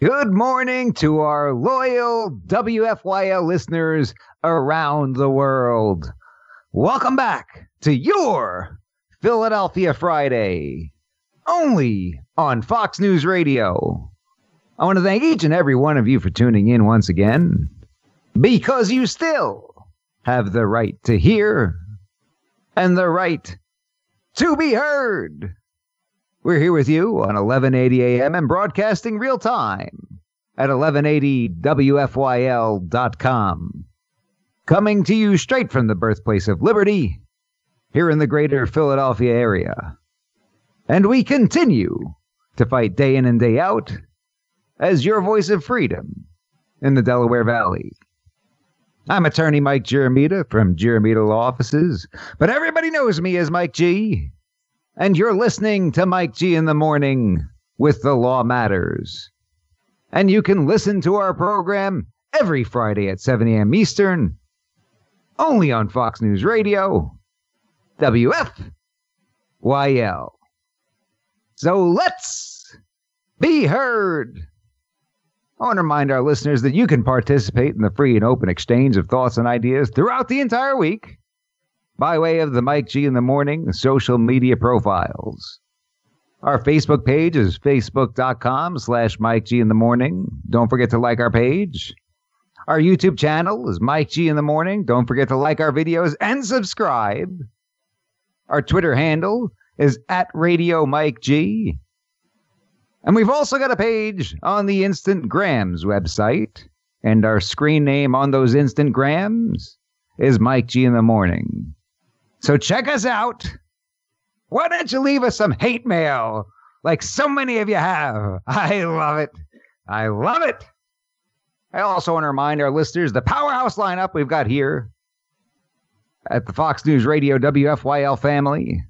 Good morning to our loyal WFYL listeners around the world. Welcome back to your Philadelphia Friday, only on Fox News Radio. I want to thank each and every one of you for tuning in once again, because you still have the right to hear and the right to be heard. We're here with you on 1180 AM and broadcasting real time at 1180WFYL.com. Coming to you straight from the birthplace of liberty here in the greater Philadelphia area. And we continue to fight day in and day out as your voice of freedom in the Delaware Valley. I'm attorney Mike Giramita from Giramita Law Offices, but everybody knows me as Mike G and you're listening to Mike G in the morning with The Law Matters. And you can listen to our program every Friday at 7 a.m. Eastern, only on Fox News Radio, WFYL. So let's be heard. I want to remind our listeners that you can participate in the free and open exchange of thoughts and ideas throughout the entire week by way of the Mike G in the Morning social media profiles. Our Facebook page is facebook.com slash Mike G in the Morning. Don't forget to like our page. Our YouTube channel is Mike G in the Morning. Don't forget to like our videos and subscribe. Our Twitter handle is at Radio Mike G. And we've also got a page on the Instant Grams website. And our screen name on those Instant Grams is Mike G in the Morning. So check us out. Why don't you leave us some hate mail like so many of you have? I love it. I love it. I also want to remind our listeners the powerhouse lineup we've got here at the Fox News Radio WFYL family.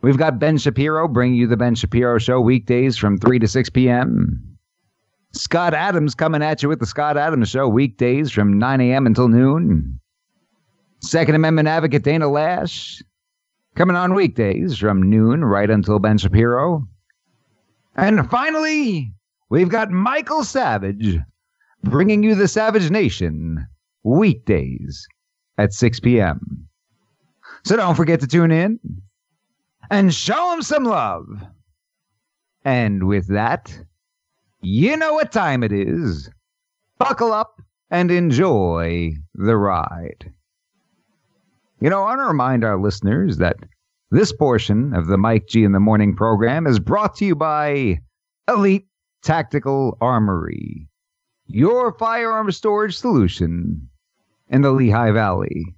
We've got Ben Shapiro bringing you the Ben Shapiro Show weekdays from 3 to 6 p.m. Scott Adams coming at you with the Scott Adams Show weekdays from 9 a.m. until noon. Second Amendment advocate Dana Loesch, coming on weekdays from noon right until Ben Shapiro. And finally, we've got Michael Savage bringing you the Savage Nation weekdays at 6 p.m. So don't forget to tune in and show him some love. And with that, you know what time it is. Buckle up and enjoy the ride. You know, I want to remind our listeners that this portion of the Mike G in the Morning program is brought to you by Elite Tactical Armory, your firearm storage solution in the Lehigh Valley.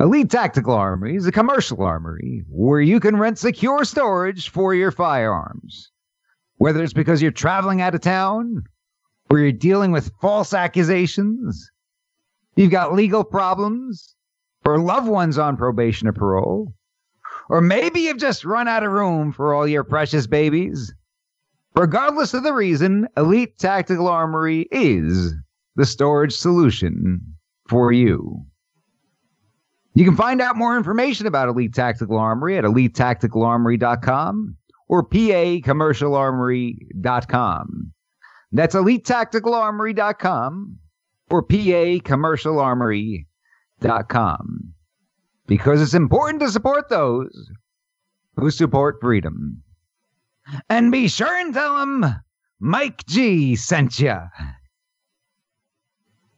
Elite Tactical Armory is a commercial armory where you can rent secure storage for your firearms. Whether it's because you're traveling out of town, or you're dealing with false accusations, You've got legal problems or loved ones on probation or parole. Or maybe you've just run out of room for all your precious babies. Regardless of the reason, Elite Tactical Armory is the storage solution for you. You can find out more information about Elite Tactical Armory at elitetacticalarmory.com or pacommercialarmory.com. That's elitetacticalarmory.com or PACommercialarmory.com because it's important to support those who support freedom. And be sure and tell them Mike G sent you.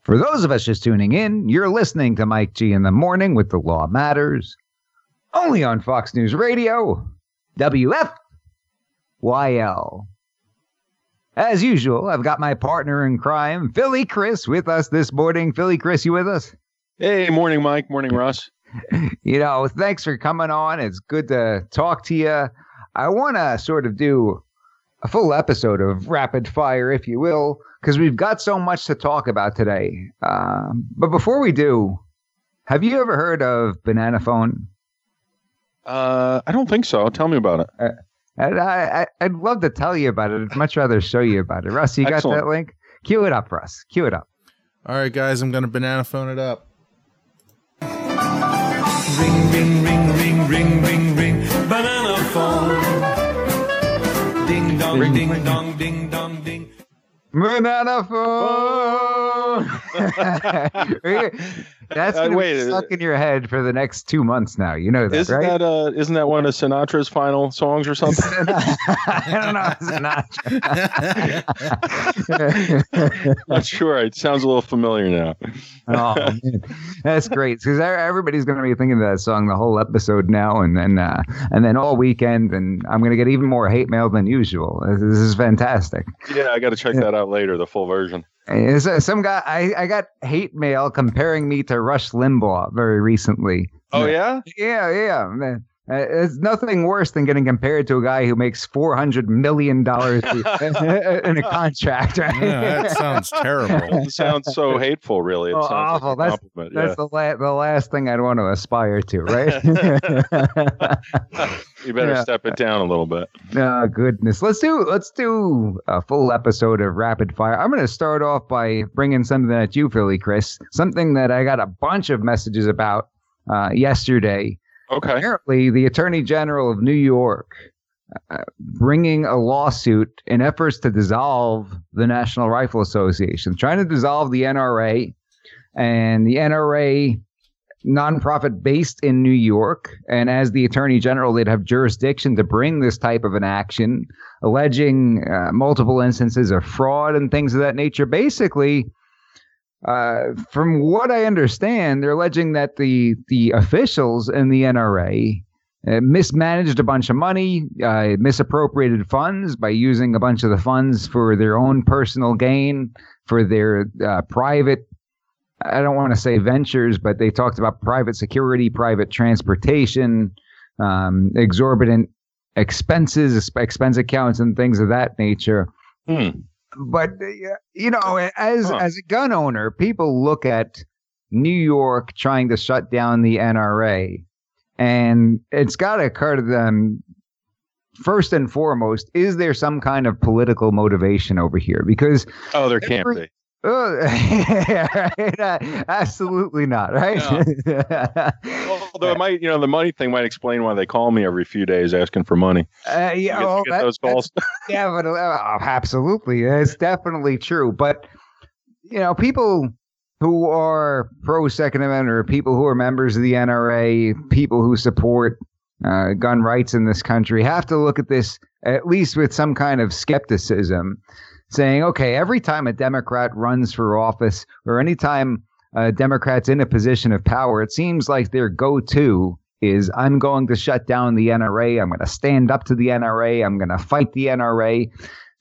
For those of us just tuning in, you're listening to Mike G in the morning with The Law Matters, only on Fox News Radio, WFYL. As usual, I've got my partner in crime, Philly Chris, with us this morning. Philly Chris, you with us? Hey, morning, Mike. Morning, Russ. you know, thanks for coming on. It's good to talk to you. I want to sort of do a full episode of rapid fire, if you will, because we've got so much to talk about today. Uh, but before we do, have you ever heard of Banana Phone? Uh, I don't think so. Tell me about it. Uh, I, I, would love to tell you about it. I'd much rather show you about it. Russ, you got that link? Cue it up, Russ. Cue it up. All right, guys, I'm going to banana phone it up. Ring, ring, ring, ring, ring, ring, ring, banana phone. Ding dong, ding dong, ding dong, ding. Banana phone. That's Uh, gonna wait, be stuck in your head for the next two months now. You know that, Isn't right? that uh isn't that one of Sinatra's final songs or something? I don't know. It's not. Sure. It sounds a little familiar now. oh man, that's great because everybody's going to be thinking of that song the whole episode now, and then uh, and then all weekend, and I'm going to get even more hate mail than usual. This this is fantastic. Yeah, I got to check that out later, the full version. Uh, some guy I, I got hate mail comparing me to Rush Limbaugh very recently. Oh yeah? Yeah, yeah. man. Uh, It's nothing worse than getting compared to a guy who makes four hundred million dollars in a contract. Right? Yeah, that sounds terrible. It sounds so hateful, really. It Oh, sounds awful. like a That's- compliment. That's the la- the last thing I'd want to aspire to, right? You better yeah. step it down a little bit. oh goodness, let's do let's do a full episode of rapid fire. I'm going to start off by bringing something at you, Philly, Chris. Something that I got a bunch of messages about uh, yesterday. Okay. Apparently, the Attorney General of New York uh, bringing a lawsuit in efforts to dissolve the National Rifle Association, trying to dissolve the NRA, and the NRA nonprofit based in New York. And as the Attorney General, they'd have jurisdiction to bring this type of an action, alleging uh, multiple instances of fraud and things of that nature. Basically, uh, from what I understand, they're alleging that the the officials in the NRA uh, mismanaged a bunch of money, uh, misappropriated funds by using a bunch of the funds for their own personal gain, for their uh, private. I don't want to say ventures, but they talked about private security, private transportation, um, exorbitant expenses, expense accounts, and things of that nature Hmm. But uh, you know, as Huh. as a gun owner, people look at New York trying to shut down the NRA, and it's got to occur to them first and foremost: is there some kind of political motivation over here? Because Oh, there can't Every- be. uh, right, uh, absolutely not, right? Although it might, you know, the money thing might explain why they call me every few days asking for money. Uh, yeah, get, well, get that- those calls. Definitely, oh, absolutely, it's definitely true. But you know, people who are pro Second Amendment, or people who are members of the NRA, people who support uh, gun rights in this country, have to look at this at least with some kind of skepticism, saying, okay, every time a Democrat runs for office, or anytime a Democrat's in a position of power, it seems like their go-to is I'm going to shut down the NRA. I'm going to stand up to the NRA. I'm going to fight the NRA.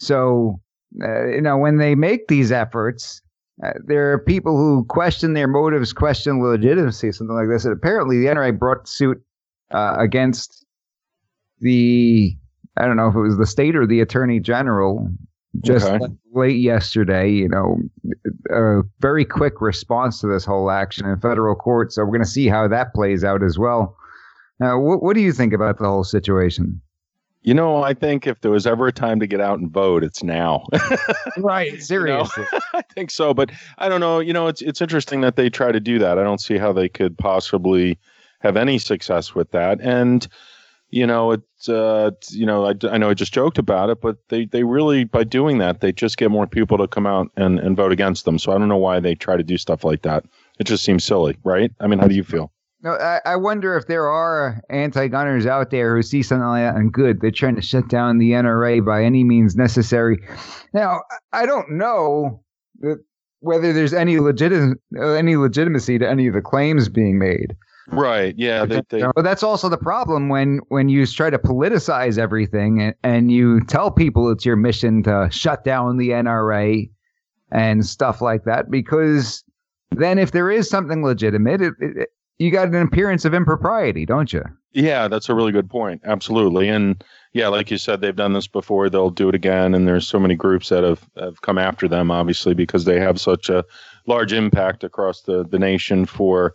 So, uh, you know, when they make these efforts, uh, there are people who question their motives, question legitimacy, something like this. And apparently, the NRA brought suit uh, against the, I don't know if it was the state or the attorney general just Okay. like late yesterday, you know, a very quick response to this whole action in federal court. So we're going to see how that plays out as well. Now, what, what do you think about the whole situation? You know, I think if there was ever a time to get out and vote, it's now. Right, seriously. I think so, but I don't know. You know, it's it's interesting that they try to do that. I don't see how they could possibly have any success with that. And you know, it's uh, you know, I, I know I just joked about it, but they they really by doing that, they just get more people to come out and and vote against them. So I don't know why they try to do stuff like that. It just seems silly, right? I mean, how do you feel? No, I, I wonder if there are anti-gunners out there who see something like that and good. They're trying to shut down the NRA by any means necessary. Now, I don't know whether there's any legit any legitimacy to any of the claims being made. Right? Yeah. They, they, But that's also the problem when when you try to politicize everything and, and you tell people it's your mission to shut down the NRA and stuff like that. Because then, if there is something legitimate, it, it, you got an appearance of impropriety, don't you? Yeah, that's a really good point. Absolutely. And yeah, like you said, they've done this before. They'll do it again. And there's so many groups that have, have come after them, obviously, because they have such a large impact across the, the nation for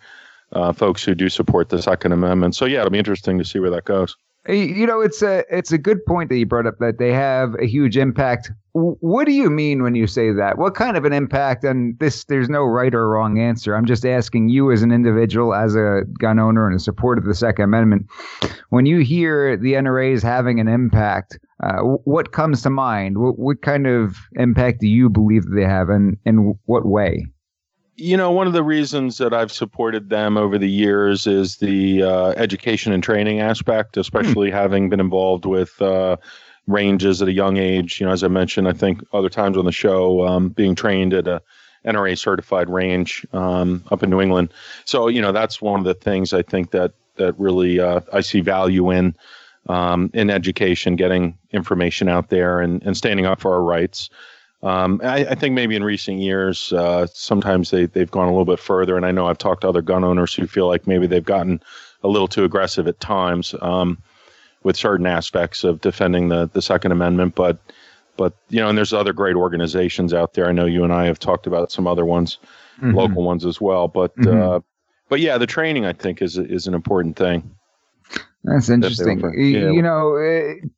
uh, folks who do support the Second Amendment. So yeah, it'll be interesting to see where that goes. You know, it's a it's a good point that you brought up that they have a huge impact. What do you mean when you say that? What kind of an impact? And this, there's no right or wrong answer. I'm just asking you as an individual, as a gun owner and a supporter of the Second Amendment, when you hear the NRA is having an impact, uh, what comes to mind? What, what kind of impact do you believe that they have, and in what way? You know, one of the reasons that I've supported them over the years is the uh, education and training aspect, especially mm. having been involved with uh, ranges at a young age. You know, as I mentioned, I think other times on the show, um, being trained at a NRA certified range um, up in New England. So, you know, that's one of the things I think that that really uh, I see value in um, in education, getting information out there, and, and standing up for our rights. Um, I, I, think maybe in recent years, uh, sometimes they, they've gone a little bit further. And I know I've talked to other gun owners who feel like maybe they've gotten a little too aggressive at times um, with certain aspects of defending the, the Second Amendment. But, but, you know, and there's other great organizations out there. I know you and I have talked about some other ones, mm-hmm. local ones as well. But, mm-hmm. uh, but yeah, the training I think is is an important thing. That's interesting. That yeah. You know, it,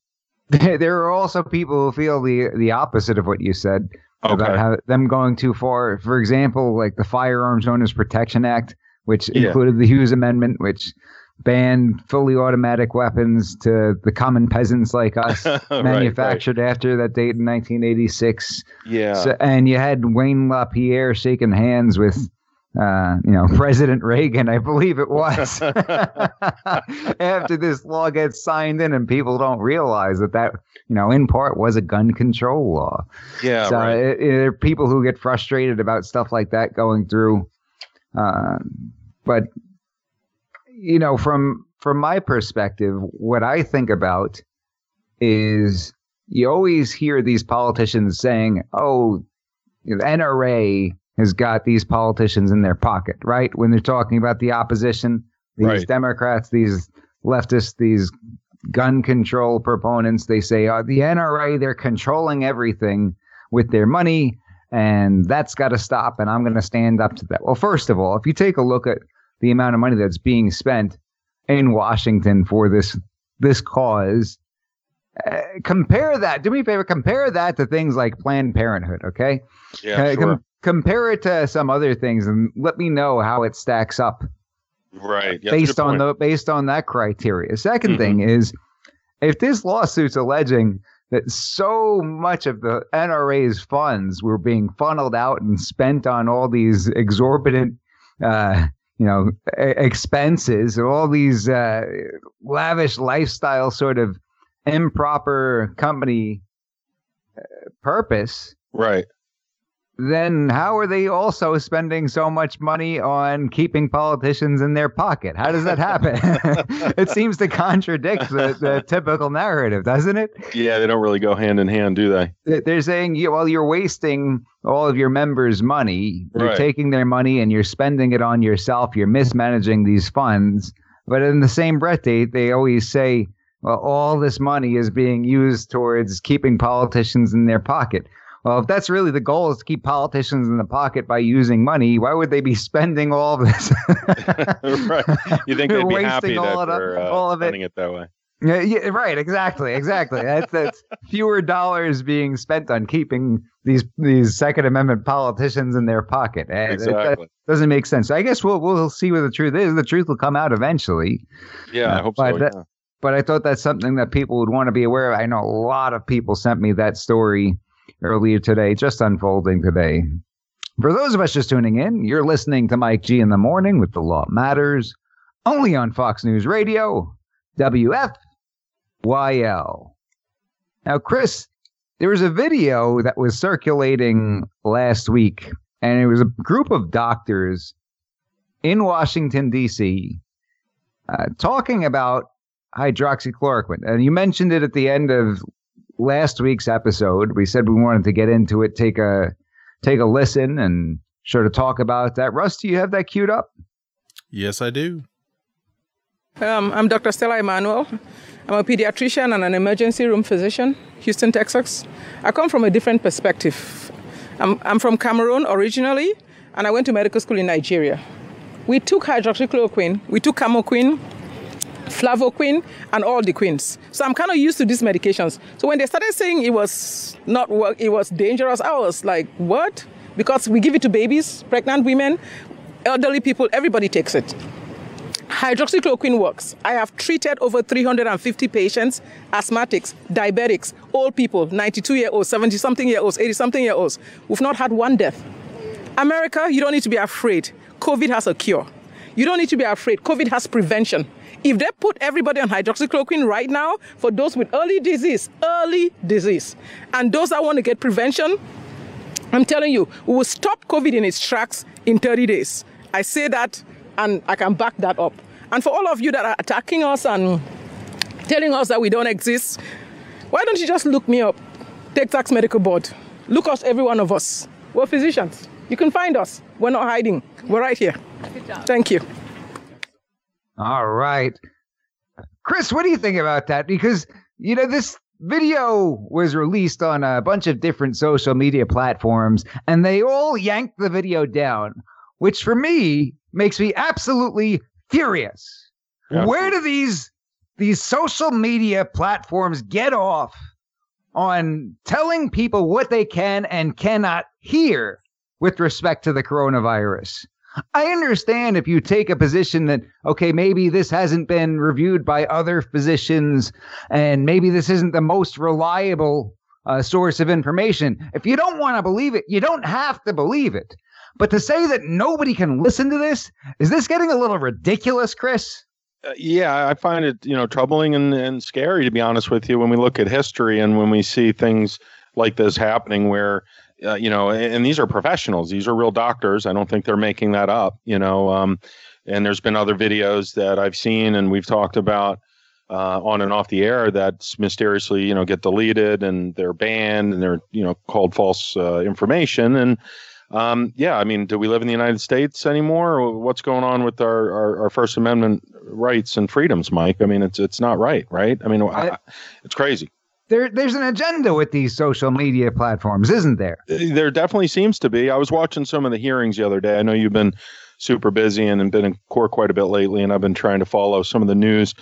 there are also people who feel the the opposite of what you said okay. about how them going too far. For example, like the Firearms Owners Protection Act, which yeah. included the Hughes Amendment, which banned fully automatic weapons to the common peasants like us, right, manufactured right. after that date in 1986. Yeah. So, and you had Wayne LaPierre shaking hands with uh, you know, President Reagan, I believe it was, after this law gets signed in, and people don't realize that that, you know, in part was a gun control law. Yeah, so right. it, it, there are people who get frustrated about stuff like that going through. Uh, but you know, from from my perspective, what I think about is you always hear these politicians saying, "Oh, NRA." Has got these politicians in their pocket, right? When they're talking about the opposition, these right. Democrats, these leftists, these gun control proponents, they say, oh, the NRA, they're controlling everything with their money, and that's got to stop, and I'm going to stand up to that. Well, first of all, if you take a look at the amount of money that's being spent in Washington for this this cause, uh, compare that. Do me a favor. Compare that to things like Planned Parenthood. Okay. Yeah. Uh, sure. Com- compare it to some other things and let me know how it stacks up. Right. Yeah, based on the based on that criteria. 2nd mm-hmm. thing is if this lawsuit's alleging that so much of the NRA's funds were being funneled out and spent on all these exorbitant uh, you know expenses all these uh, lavish lifestyle sort of improper company uh, purpose right then how are they also spending so much money on keeping politicians in their pocket? How does that happen? it seems to contradict the, the, typical narrative, doesn't it? Yeah, they don't really go hand in hand, do they? They're saying, yeah, well, you're wasting all of your members' money. You're right. taking their money and you're spending it on yourself. You're mismanaging these funds. But in the same breath, they, they always say, well, all this money is being used towards keeping politicians in their pocket. Well, if that's really the goal is to keep politicians in the pocket by using money, why would they be spending all of this? right. You think they'd be happy that they're uh, all of it. spending it that way? Yeah, yeah, right. Exactly. Exactly. that's, that's fewer dollars being spent on keeping these these Second Amendment politicians in their pocket. Exactly. That doesn't make sense. I guess we'll we'll see what the truth is. The truth will come out eventually. Yeah, uh, I hope so. Yeah. But I thought that's something that people would want to be aware of. I know a lot of people sent me that story earlier today, just unfolding today. For those of us just tuning in, you're listening to Mike G in the morning with The Law Matters, only on Fox News Radio, WFYL. Now, Chris, there was a video that was circulating last week, and it was a group of doctors in Washington, D.C., uh, talking about hydroxychloroquine. And you mentioned it at the end of last week's episode. We said we wanted to get into it, take a take a listen, and sort of talk about that. Russ, do you have that queued up? Yes, I do. Um, I'm Dr. Stella Immanuel. I'm a pediatrician and an emergency room physician, Houston, Texas. I come from a different perspective. I'm, I'm from Cameroon originally, and I went to medical school in Nigeria. We took hydroxychloroquine, we took camoquine, flavoquine, and all the queens. So I'm kind of used to these medications. So when they started saying it was not work, it was dangerous, I was like, what? Because we give it to babies, pregnant women, elderly people, everybody takes it. Hydroxychloroquine works. I have treated over 350 patients, asthmatics, diabetics, old people, 92 year olds, 70 something year olds, 80 something year olds. We've not had one death. America, you don't need to be afraid. COVID has a cure. You don't need to be afraid. COVID has prevention. If they put everybody on hydroxychloroquine right now for those with early disease, early disease, and those that want to get prevention, I'm telling you, we will stop COVID in its tracks in 30 days. I say that and I can back that up. And for all of you that are attacking us and telling us that we don't exist, why don't you just look me up? Take Tax Medical Board. Look us, every one of us. We're physicians. You can find us. We're not hiding. We're right here. Thank you. All right. Chris, what do you think about that? Because, you know, this video was released on a bunch of different social media platforms, and they all yanked the video down, which for me makes me absolutely furious. Yeah. Where do these these social media platforms get off on telling people what they can and cannot hear with respect to the coronavirus? I understand if you take a position that, okay, maybe this hasn't been reviewed by other physicians and maybe this isn't the most reliable uh, source of information. If you don't want to believe it, you don't have to believe it. But to say that nobody can listen to this, is this getting a little ridiculous, Chris? Uh, yeah, I find it you know troubling and, and scary to be honest with you when we look at history and when we see things like this happening where uh, you know and, and these are professionals these are real doctors i don't think they're making that up you know um, and there's been other videos that i've seen and we've talked about uh, on and off the air that mysteriously you know get deleted and they're banned and they're you know called false uh, information and um, yeah, I mean, do we live in the United States anymore? What's going on with our, our, our, First Amendment rights and freedoms, Mike? I mean, it's it's not right, right? I mean, I, it's crazy. There, there's an agenda with these social media platforms, isn't there? There definitely seems to be. I was watching some of the hearings the other day. I know you've been super busy and and been in court quite a bit lately, and I've been trying to follow some of the news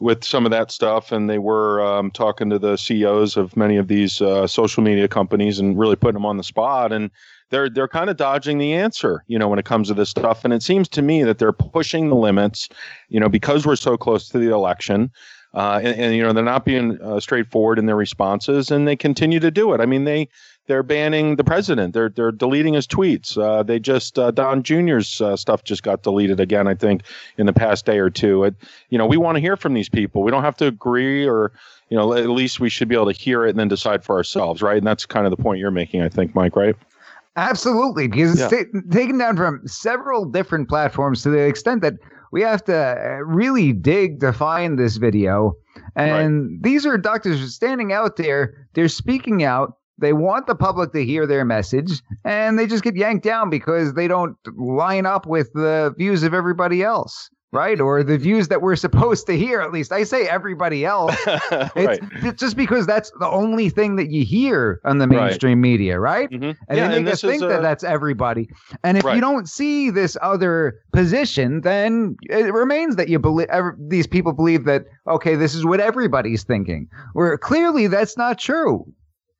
with some of that stuff. And they were um, talking to the CEOs of many of these uh, social media companies and really putting them on the spot. And they're they're kind of dodging the answer, you know, when it comes to this stuff. And it seems to me that they're pushing the limits, you know, because we're so close to the election. Uh, and, and, you know they're not being uh, straightforward in their responses, and they continue to do it. I mean, they they're banning the president. They're they're deleting his tweets. Uh, they just uh, Don Jr.'s uh, stuff just got deleted again. I think in the past day or two. It, you know, we want to hear from these people. We don't have to agree, or you know, at least we should be able to hear it and then decide for ourselves, right? And that's kind of the point you're making, I think, Mike. Right? Absolutely, because Yeah. it's ta- taken down from several different platforms to the extent that we have to uh, really dig to find this video. And these are doctors standing out there, they're speaking out. They want the public to hear their message, and they just get yanked down because they don't line up with the views of everybody else, right? Or the views that we're supposed to hear, at least. I say everybody else. right. It's, it's just because that's the only thing that you hear on the Right. mainstream media, right? Mhm. And Yeah, they and make us this is, think that uh, that's everybody. And if Right. you don't see this other position, then it remains that you believe these people believe that okay, this is what everybody's thinking. Where clearly that's not true.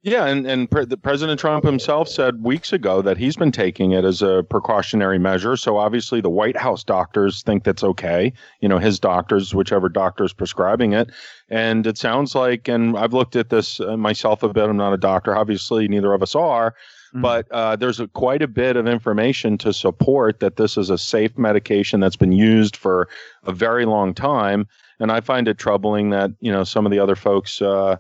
Yeah, and and pre- the President Trump himself said weeks ago that he's been taking it as a precautionary measure. So obviously, the White House doctors think that's okay. You know, his doctors, whichever doctor's prescribing it, and it sounds like. And I've looked at this uh, myself a bit. I'm not a doctor, obviously. Neither of us are. Mhm. But uh, there's a, quite a bit of information to support that this is a safe medication that's been used for a very long time. And I find it troubling that you know some of the other folks. Uh,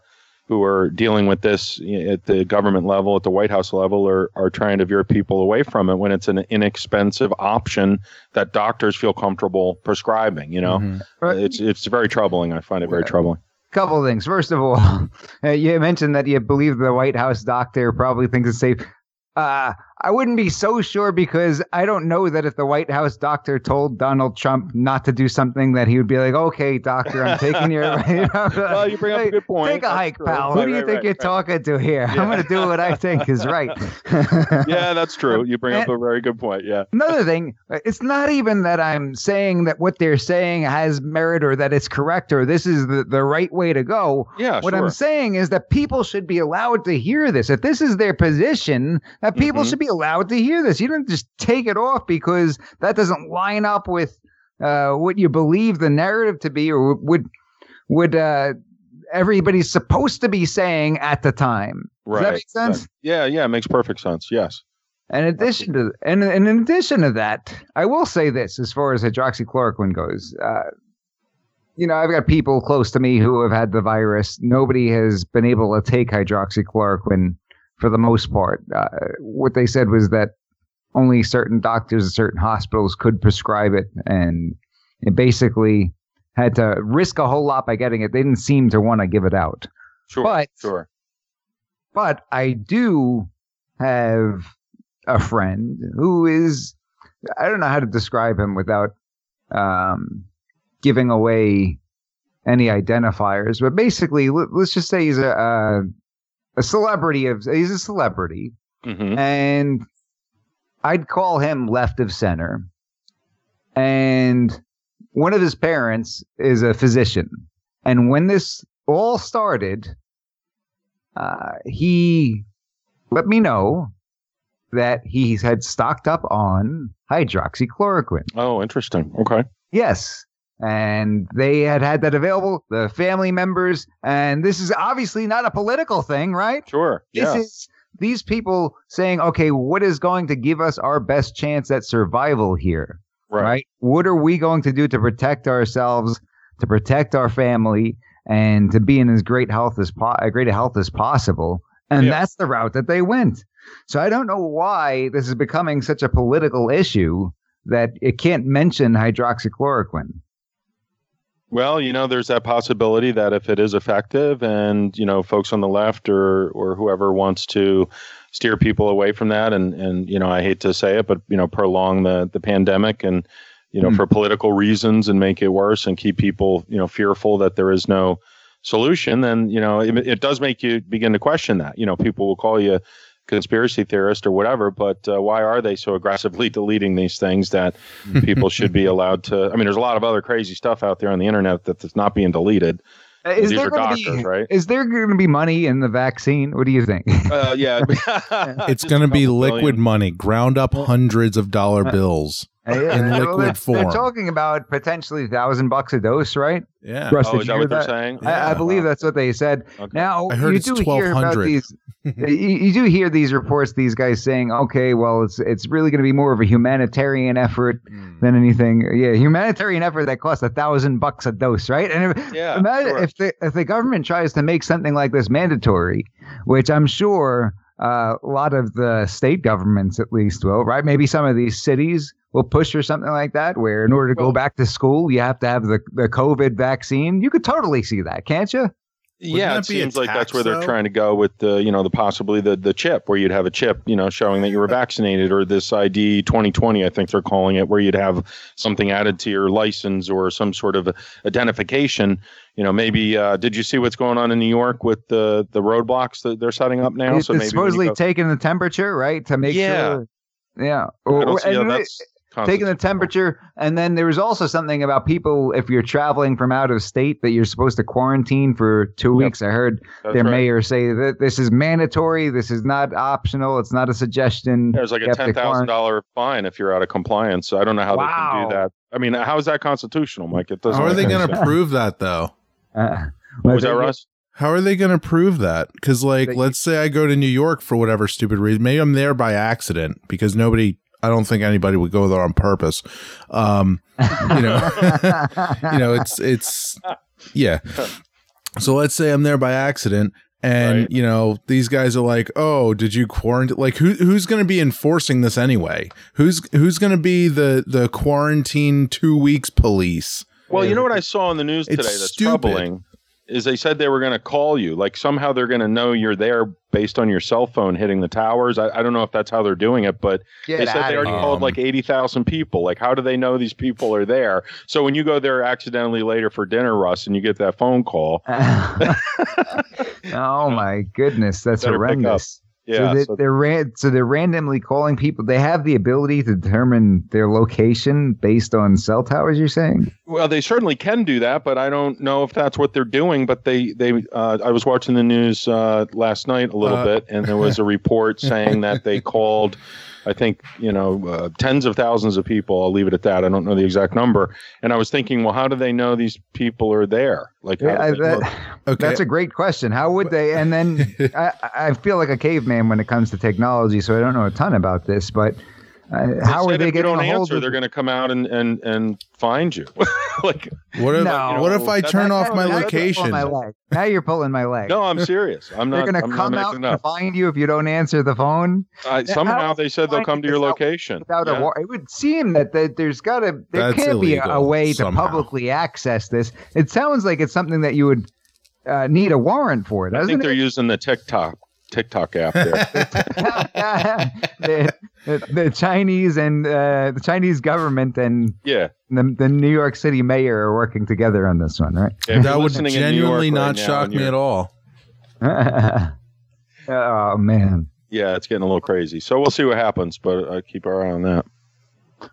who are dealing with this at the government level, at the White House level, are, are trying to veer people away from it when it's an inexpensive option that doctors feel comfortable prescribing. You know, Mhm. It's it's very troubling. I find it very Yeah. troubling. couple of things. First of all, uh, you mentioned that you believe the White House doctor probably thinks it's safe. Uh, I wouldn't be so sure because I don't know that if the White House doctor told Donald Trump not to do something, that he would be like, "Okay, doctor, I'm taking your." You know, Well, you bring up a good point. Take a That's hike, true. pal. Who do you right, think right, you're right. talking to here? I'm going to do what I think is right. Yeah, that's true. You bring up a very good point. Yeah. Another thing, it's not even that I'm saying that what they're saying has merit or that it's correct or this is the, the right way to go. Yeah, what sure. I'm saying is that people should be allowed to hear this. If this is their position, that people Mhm. should be allowed to hear this. You don't just take it off because that doesn't line up with uh, what you believe the narrative to be or would would uh, everybody's supposed to be saying at the time. Right. Does that make sense? right. Yeah, yeah, it makes perfect sense. Yes. In addition to, and, and in addition to that, I will say this as far as hydroxychloroquine goes. Uh, you know, I've got people close to me who have had the virus. Nobody has been able to take hydroxychloroquine for the most part. Uh, what they said was that only certain doctors at certain hospitals could prescribe it, and it basically had to risk a whole lot by getting it. They didn't seem to want to give it out. Sure. But sure. but I do have a friend who is I don't know how to describe him without um, giving away any identifiers, but basically, let, us just say he's a, a celebrity of he's a celebrity, hmm and I'd call him left of center, and one of his parents is a physician, and when this all started, uh, he let me know that he had stocked up on hydroxychloroquine. Oh, interesting. Okay. Yes. And they had had that available, the family members. And this is obviously not a political thing, right? Sure. This Yeah. is these people saying, okay, what is going to give us our best chance at survival here? right. right? What are we going to do to protect ourselves, to protect our family, and to be in as great health as po- great a health as possible? And Yeah. that's the route that they went. So I don't know why this is becoming such a political issue that it can't mention hydroxychloroquine. Well, you know, there's that possibility that if it is effective, and you know, folks on the left or or whoever wants to steer people away from that, and and you know, I hate to say it, but you know, prolong the the pandemic and you know, Hmm. for political reasons and make it worse and keep people you know fearful that there is no solution, then you know, it, it does make you begin to question that. You know, people will call you conspiracy theorist or whatever, but uh, why are they so aggressively deleting these things that people should be allowed to? I mean, there's a lot of other crazy stuff out there on the internet that's not being deleted. Uh, Is These there gonna doctors, be, right? Is there going to be money in the vaccine? What do you think? Uh, yeah, It's going to be liquid billion. money, ground up hundreds of dollar bills. In liquid They're form. talking about potentially thousand bucks a dose, right? Yeah. Russ, Oh, is that hear what they're saying? I, I believe that's what they said. Okay. Now I heard you it's do hear about 1200. these. you, you do hear these reports. These guys saying, "Okay, well, it's it's really going to be more of a humanitarian effort Hmm. than anything." Yeah, humanitarian effort that costs a thousand bucks a dose, right? And if, Yeah, imagine sure. if the if the government tries to make something like this mandatory, which I'm sure uh, a lot of the state governments at least will, right? Maybe some of these cities will push or something like that, where in order to go back to school, you have to have the the COVID vaccine. You could totally see that, can't you? yeah, it that be a seems like that's tax, where they're trying to go with the, you know, the possibly the the chip where you'd have a chip, you know, showing that you were vaccinated, or this ID 2020, I think they're calling it, where you'd have something added to your license or some sort of identification. You know, maybe uh, did you see what's going on in New York with the the roadblocks that they're setting up now? It's, so it's maybe supposedly go- taking the temperature, right, to make Yeah. sure. Yeah, I Or- don't see and it- that's taking the temperature, and then there was also something about people if you're traveling from out of state that you're supposed to quarantine for two Yep. weeks. I heard That's their right. mayor say that this is mandatory. This is not optional. It's not a suggestion. There's like You a ten thousand dollar fine if you're out of compliance. So I don't know how they can do that. I mean, how is that constitutional, Mike? It doesn't. How are they going to prove that though? Uh, Was that Russ? How are they going to prove that? Because, like, They- let's say I go to New York for whatever stupid reason. Maybe I'm there by accident because nobody, I don't think anybody would go there on purpose. Um, you know, you know, it's, it's, yeah. So let's say I'm there by accident and, Right. you know, these guys are like, oh, did you quarantine? Like, who, who's going to be enforcing this anyway? Who's, who's going to be the, the quarantine two weeks police? Well, you know what I saw in the news It's today that's stupid. troubling is they said they were going to call you. Like somehow they're going to know you're there based on your cell phone hitting the towers. I, I don't know if that's how they're doing it, but Get they said they already called like 80,000 people. Like, how do they know these people are there? So when you go there accidentally later for dinner, Russ, and you get that phone call, oh my goodness, that's Better pick up. horrendous. Yeah. so, they, so- they're ran- so they're randomly calling people. They have the ability to determine their location based on cell towers. You're saying? Well, they certainly can do that, but I don't know if that's what they're doing. But they, they, uh, I was watching the news uh, last night a little Uh, bit, and there was a report saying that they called, I think, you know, uh, tens of thousands of people. I'll leave it at that. I don't know the exact number. And I was thinking, well, how do they know these people are there? Like, Yeah, they that, Okay. that's a great question. How would they? And then I, I feel like a caveman when it comes to technology, so I don't know a ton about this. But uh, how are said they if you getting don't hold answer, of? they're going to come out and and and find you. like, what if No. what if I turn that- off my that- Now location? pulling my leg. Now you're pulling my leg. no, I'm serious. I'm they're not. gonna come out making and find you if you don't answer the phone Uh, somehow how they said they'll come to your location. without Yeah. a war. It would seem that, that there's got to there That's can't be a, a way somehow. to publicly access this. It sounds like it's something that you would uh, need a warrant for, I doesn't think they're using the TikTok TikTok app there. the, the, the Chinese and uh, the Chinese government and yeah. the, the New York City mayor are working together on this one, right? If you're that would listening in New genuinely York right not now shock me at all. oh man! Yeah, it's getting a little crazy. So we'll see what happens, but uh, keep our eye on that.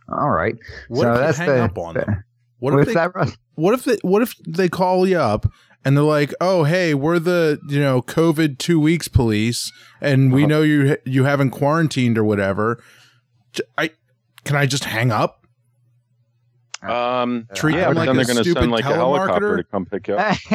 All right. What so if you that's hang the, up on the- them? What if they, that? What if they what if they call you up and they're like, "Oh, hey, we're the you know COVID two weeks police, and Uh-huh. we know you you haven't quarantined or whatever." I can I just hang up? Um, Treat yeah, them but like then they're going to send like a helicopter to come pick you up.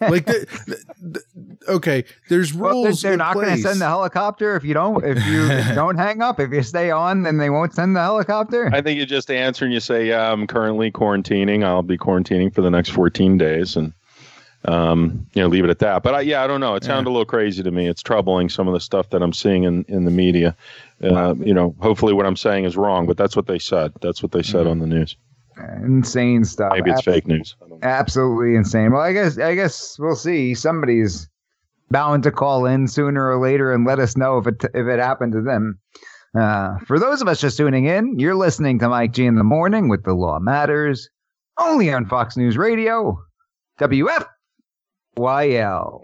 Like, the, the, the- okay, there's Well, they're, rules. they're in not going to send the helicopter if you don't if you don't hang up. If you stay on, then they won't send the helicopter. I think you just answer and you say, "Yeah, I'm currently quarantining. I'll be quarantining for the next 14 days," and um, you know, leave it at that. But I, yeah, I don't know. It sounded a little crazy to me. It's troubling some of the stuff that I'm seeing in in the media. Uh, you know, hopefully what I'm saying is wrong, but that's what they said. That's what they said on the news. Insane stuff. Maybe it's Ab- fake news. I don't know. Absolutely insane. Well, I guess I guess we'll see. Somebody's bound to call in sooner or later and let us know if it if it happened to them. Uh, for those of us just tuning in, you're listening to Mike G in the morning with the Law Matters, only on Fox News Radio, WFYL.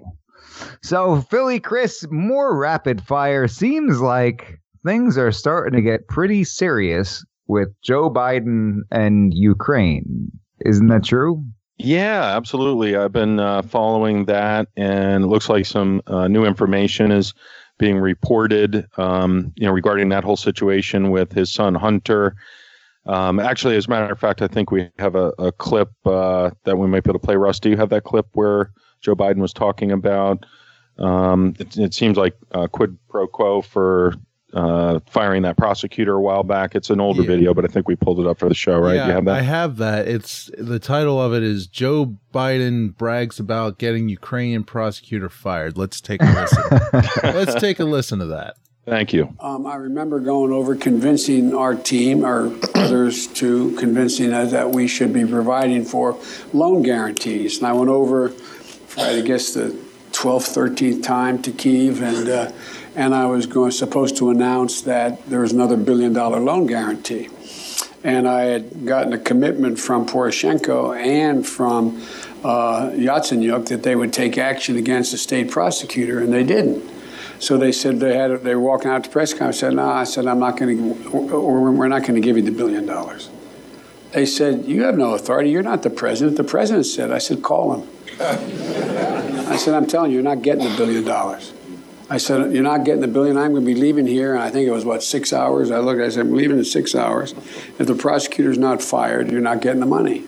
So, Philly Chris, more rapid fire. Seems like things are starting to get pretty serious with Joe Biden and Ukraine. Isn't that true? Yeah, absolutely. I've been uh, following that, and it looks like some uh, new information is being reported. Um, you know, regarding that whole situation with his son Hunter. Um, actually, as a matter of fact, I think we have a, a clip uh, that we might be able to play. Russ, do you have that clip where Joe Biden was talking about? Um, it, it seems like uh, quid pro quo for uh, firing that prosecutor a while back. It's an older Yeah. video, but I think we pulled it up for the show, right? Yeah, you have that? I have that. It's the title of it is Joe Biden brags about getting Ukrainian prosecutor fired. Let's take a listen. Let's take a listen to that. Thank you. Um, I remember going over convincing our team, or others, to convincing us that we should be providing for loan guarantees. And I went over, for, I guess, the 12th, 13th time to Kiev, and uh, and I was going supposed to announce that there was another billion dollar loan guarantee. And I had gotten a commitment from Poroshenko and from uh, Yatsenyuk that they would take action against the state prosecutor, and they didn't. So they said they had they were walking out to press conference. Said, "No," I said, "I'm not going to, we're not going to give you the billion dollars." They said, "You have no authority. You're not the president." The president said, "I said, call him." I said, "I'm telling you, you're not getting the billion dollars." I said, "You're not getting the billion. I'm going to be leaving here." And I think it was what six hours. I looked. I said, "I'm leaving in six hours. If the prosecutor's not fired, you're not getting the money."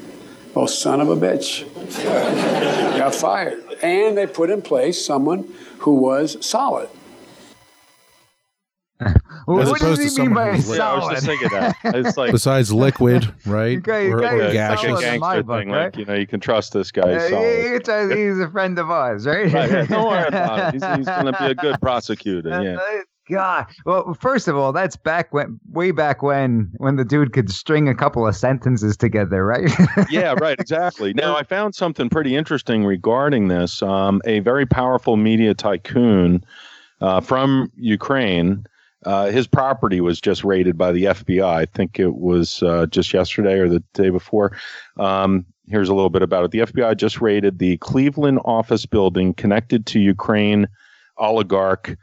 Oh, son of a bitch! got fired, and they put in place someone who was solid. Well, As what opposed does to he mean by who's like- Yeah, I was just thinking that. It's like Besides liquid, right? Okay, you or, or are like gaseous. a my gangster book, thing. right? Like you know, you can trust this guy. Uh, solid. it's a- he's a friend of ours, right? Right, yeah, don't worry about it. He's, he's going to be a good prosecutor. Yeah. God. Well, first of all, that's back when, way back when, when the dude could string a couple of sentences together, right? yeah, right, exactly. Now, I found something pretty interesting regarding this. Um, a very powerful media tycoon uh, from Ukraine. Uh, his property was just raided by the FBI. I think it was uh, just yesterday or the day before. Um, here's a little bit about it. The FBI just raided the Cleveland office building connected to Ukraine oligarch.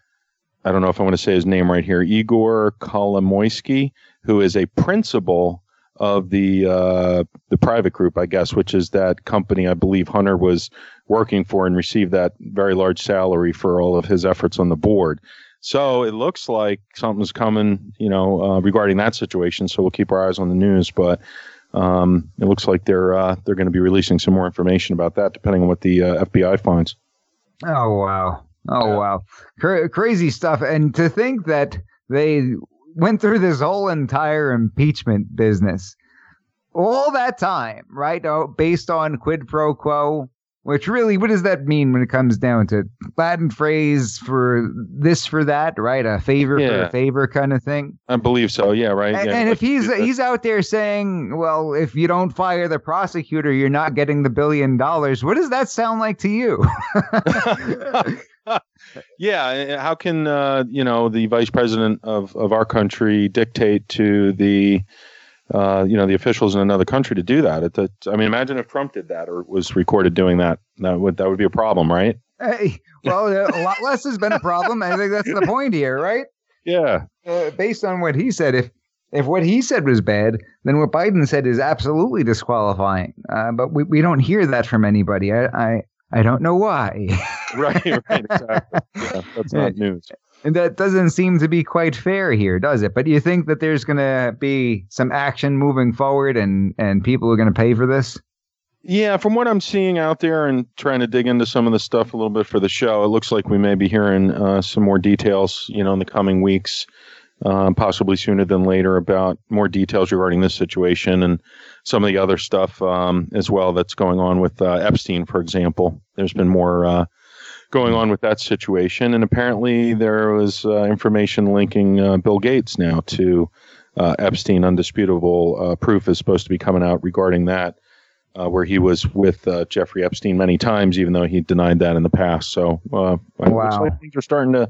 I don't know if I want to say his name right here, Igor Kolomoisky, who is a principal of the uh, the Privat Group, I guess, which is that company I believe Hunter was working for and received that very large salary for all of his efforts on the board. So it looks like something's coming, you know, uh, regarding that situation. So we'll keep our eyes on the news, but um, it looks like they're uh, they're going to be releasing some more information about that, depending on what the uh, FBI finds. Oh wow! Oh wow! Cra- crazy stuff. And to think that they went through this whole entire impeachment business all that time, right? Oh, based on quid pro quo, which really, what does that mean when it comes down to Latin phrase for this for that, right? A favor for a favor kind of thing. I believe so. Yeah, right. And, yeah, and if he's he's out there saying, "Well, if you don't fire the prosecutor, you're not getting the billion dollars," what does that sound like to you? yeah, uh, how can uh, you know the vice president of, of our country dictate to the uh, you know the officials in another country to do that? It, it, I mean, imagine if Trump did that or was recorded doing that. That would that would be a problem, right? Hey, well, a lot less has been a problem. I think that's the point here, right? Yeah, Uh, based on what he said, if if what he said was bad, then what Biden said is absolutely disqualifying. Uh, but we, we don't hear that from anybody. I I, I don't know why. right, right, exactly. Yeah, that's not news. And that doesn't seem to be quite fair here, does it? But you think that there's going to be some action moving forward and, and people are going to pay for this? Yeah, from what I'm seeing out there and trying to dig into some of the stuff a little bit for the show, it looks like we may be hearing uh, some more details, you know, in the coming weeks, um, possibly sooner than later, about more details regarding this situation and some of the other stuff um, as well that's going on with uh, Epstein, for example. There's been more uh, going on with that situation, and apparently there was uh, information linking uh, Bill Gates now to uh, Epstein. Undisputable uh, proof is supposed to be coming out regarding that uh, where he was with uh, Jeffrey Epstein many times, even though he denied that in the past. So, uh, Wow. like things are starting to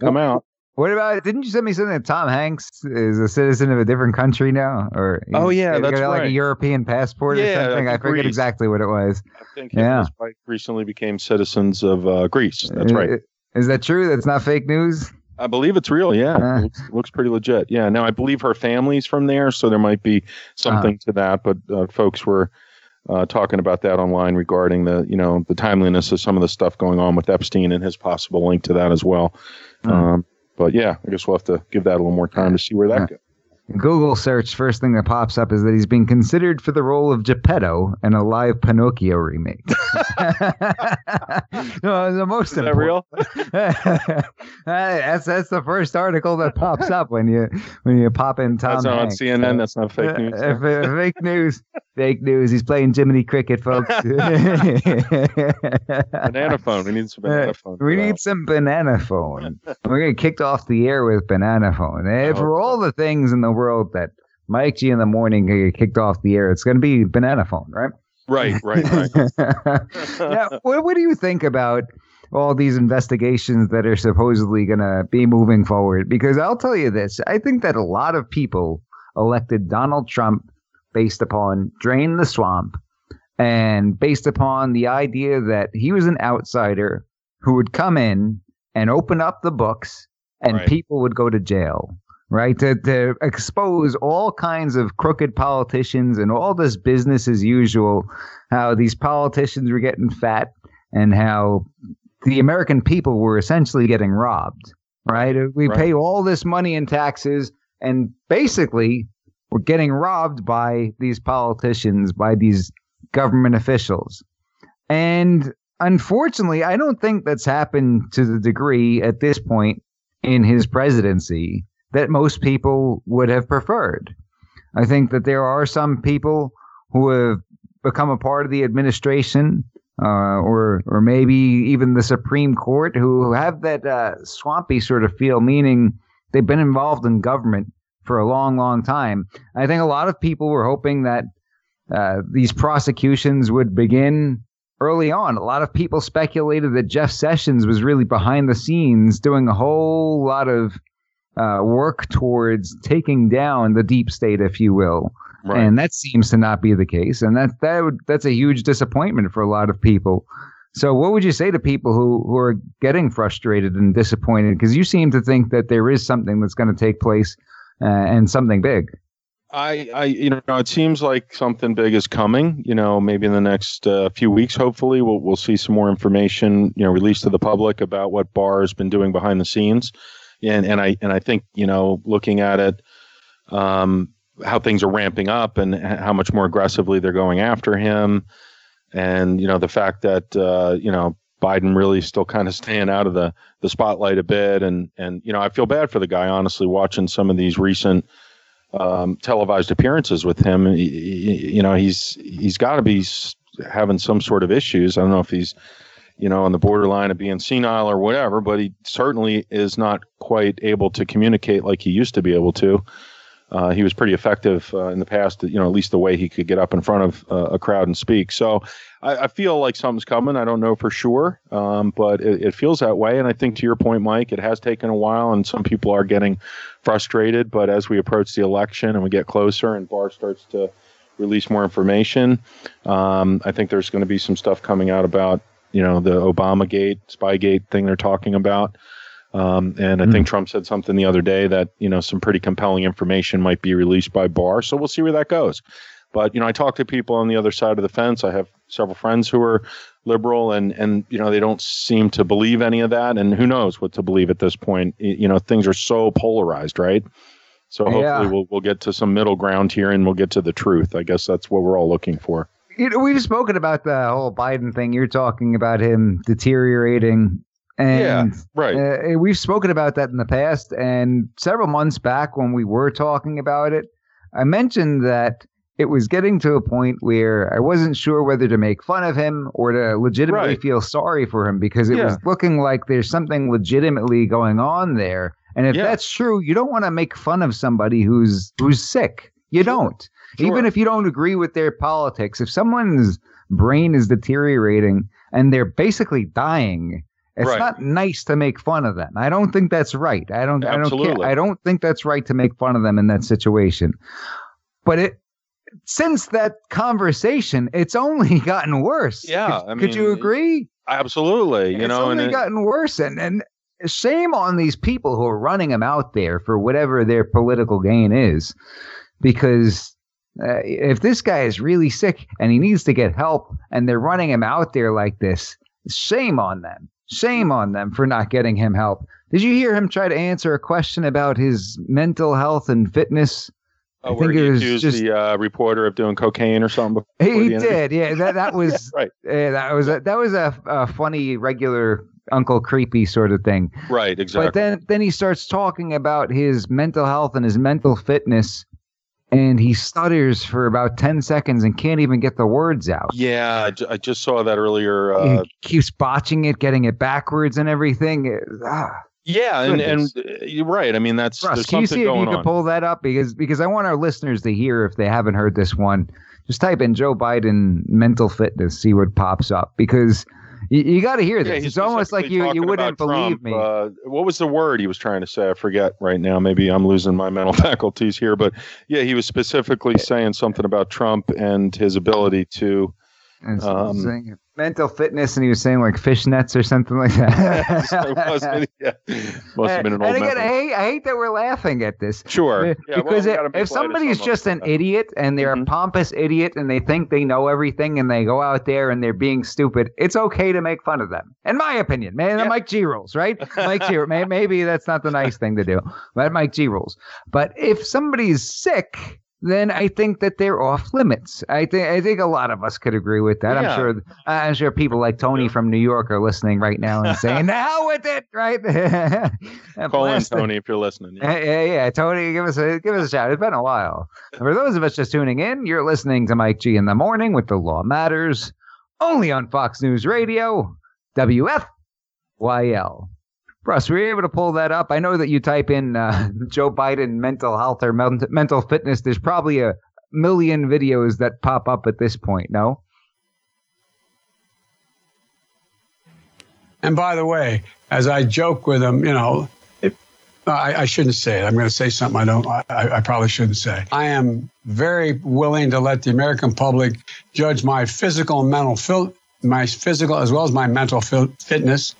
come out. What about? Didn't you send me something that Tom Hanks is a citizen of a different country now? Or Oh, yeah, he's got, that's like a. European passport or something. I I forget Greece. exactly what it was. I think Yeah. his wife recently became citizens of uh, Greece. That's right. Uh, Is that true? That's not fake news. I believe it's real. Yeah, Uh. it looks, looks pretty legit. Yeah. Now I believe her family's from there, so there might be something to that. But uh, folks were uh, talking about that online regarding the you know the timeliness of some of the stuff going on with Epstein and his possible link to that as well. Hmm. Um, but yeah, I guess we'll have to give that a little more time to see where that Yeah. goes. Google search first thing that pops up is that he's being considered for the role of Geppetto in a live Pinocchio remake. no, the most Is that real? that's that's the first article that pops up when you when you pop in Tom That's not on. CNN. That's not fake news. Uh, uh, fake news. Fake news. He's playing Jiminy Cricket, folks. banana phone. We need some banana phone. We need some banana phone. We're gonna kicked off the air with banana phone. And hope for all the things in the world that Mike G in the morning get kicked off the air, it's gonna be banana phone, right? Right, right, right. yeah. What, what do you think about all these investigations that are supposedly gonna be moving forward? Because I'll tell you this: I think that a lot of people elected Donald Trump based upon drain the swamp and based upon the idea that he was an outsider who would come in and open up the books and Right. people would go to jail right? To, to expose all kinds of crooked politicians and all this business as usual how these politicians were getting fat and how the american people were essentially getting robbed right? We Right. pay all this money in taxes and basically we're getting robbed by these politicians by these government officials. And unfortunately i don't think that's happened to the degree at this point in his presidency that most people would have preferred. I think that there are some people who have become a part of the administration uh, or or maybe even the Supreme Court, who have that uh, swampy sort of feel, meaning they've been involved in government for a long, long time. I think a lot of people were hoping that uh, these prosecutions would begin early on. A lot of people speculated that Jeff Sessions was really behind the scenes doing a whole lot of uh, work towards taking down the deep state, if you will. Right. And that seems to not be the case, and that that would, that's a huge disappointment for a lot of people. So, what would you say to people who, who are getting frustrated and disappointed? Because you seem to think that there is something that's going to take place uh, and something big. I, I, you know, it seems like something big is coming. You know, maybe in the next uh, few weeks, hopefully, we'll we'll see some more information, you know, released to the public about what Barr has been doing behind the scenes, and and I and I think you know, looking at it, um, how things are ramping up and how much more aggressively they're going after him, and you know, the fact that uh, you know Biden really still kind of staying out of the the spotlight a bit, and and you know, I feel bad for the guy honestly watching some of these recent um, televised appearances with him. You know, he's he's got to be having some sort of issues. I don't know if he's you know on the borderline of being senile or whatever, but he certainly is not quite able to communicate like he used to be able to. Uh, he was pretty effective uh, in the past, you know, at least the way he could get up in front of uh, a crowd and speak. So I, I feel like something's coming. I don't know for sure, um, but it, it feels that way. And I think to your point, Mike, it has taken a while, and some people are getting frustrated. But as we approach the election and we get closer, and Barr starts to release more information, um, I think there's going to be some stuff coming out about you know the Obama Gate, Spygate thing they're talking about. Um, and I think Trump said something the other day that you know some pretty compelling information might be released by Barr. So we'll see where that goes. But you know, I talk to people on the other side of the fence. I have several friends who are liberal, and and you know they don't seem to believe any of that. And who knows what to believe at this point? You know, things are so polarized, right? So hopefully Yeah. we'll we'll get to some middle ground here, and we'll get to the truth. I guess that's what we're all looking for. You know, we've spoken about the whole Biden thing. You're talking about him deteriorating, and Right. uh, we've spoken about that in the past. And several months back, when we were talking about it, I mentioned that it was getting to a point where I wasn't sure whether to make fun of him or to legitimately Right. feel sorry for him because it Yeah. was looking like there's something legitimately going on there. And if Yeah. that's true, you don't want to make fun of somebody who's who's sick. You don't. Even if you don't agree with their politics, if someone's brain is deteriorating and they're basically dying, it's Right. not nice to make fun of them. I don't think that's right. I don't. I don't care. I don't think that's right to make fun of them in that situation. But it since that conversation, it's only gotten worse. Yeah, Could, I could you agree? Absolutely. You it's know, only and it- gotten worse, and and shame on these people who are running them out there for whatever their political gain is, because uh, if this guy is really sick and he needs to get help, and they're running him out there like this, shame on them. Shame on them for not getting him help. Did you hear him try to answer a question about his mental health and fitness? Oh, I where think he it was accused just- the uh, reporter of doing cocaine or something. before He did, yeah. That that was Right, uh, that was a, that was a, a funny regular Uncle Creepy sort of thing. right, exactly. But then then he starts talking about his mental health and his mental fitness, and he stutters for about ten seconds and can't even get the words out. yeah, I, ju- I just saw that earlier. Uh, he keeps botching it, getting it backwards and everything. It- ah. yeah, and, and uh, you're right. I mean, that's Russ, can you see if you can pull that up because because I want our listeners to hear if they haven't heard this one. Just type in Joe Biden mental fitness, see what pops up because you, you got to hear this. Yeah, it's almost like you you wouldn't believe Trump. me. Uh, what was the word he was trying to say? I forget right now. Maybe I'm losing my mental faculties here, but yeah, he was specifically saying something about Trump and his ability to. And so Um, saying mental fitness, and he was saying like fishnets or something like that. it was, yeah, must have been an old. and again, I hate, I hate that we're laughing at this. Sure, Uh, yeah, because we it- if somebody's just an idiot and they're a Mhm. pompous idiot and they think they know everything and they go out there and they're being stupid, it's okay to make fun of them. In my opinion, man, Yeah. Mike G rules, right? Mike G. Maybe that's not the nice thing to do, but Mike G rules. But if somebody's sick. Then I think that they're off limits. I think I think a lot of us could agree with that. I'm sure I'm sure people like Tony from New York are listening right now and saying, "Now with it," right? Call in. Tony if you're listening. Yeah. Yeah, yeah, yeah. Tony, give us a give us a shout. It's been a while. For those of us just tuning in, you're listening to Mike G in the morning with the Law Matters only on Fox News Radio, WFYL. Russ, were you able to pull that up? I know that you type in uh, Joe Biden mental health or men- mental fitness. There's probably a million videos that pop up at this point, no? And by the way, as I joke with him, you know, it, I, I, shouldn't say it. I'm going to say something I don't. I, I, probably shouldn't say. I am very willing to let the American public judge my physical and mental my physical as well as my mental fitness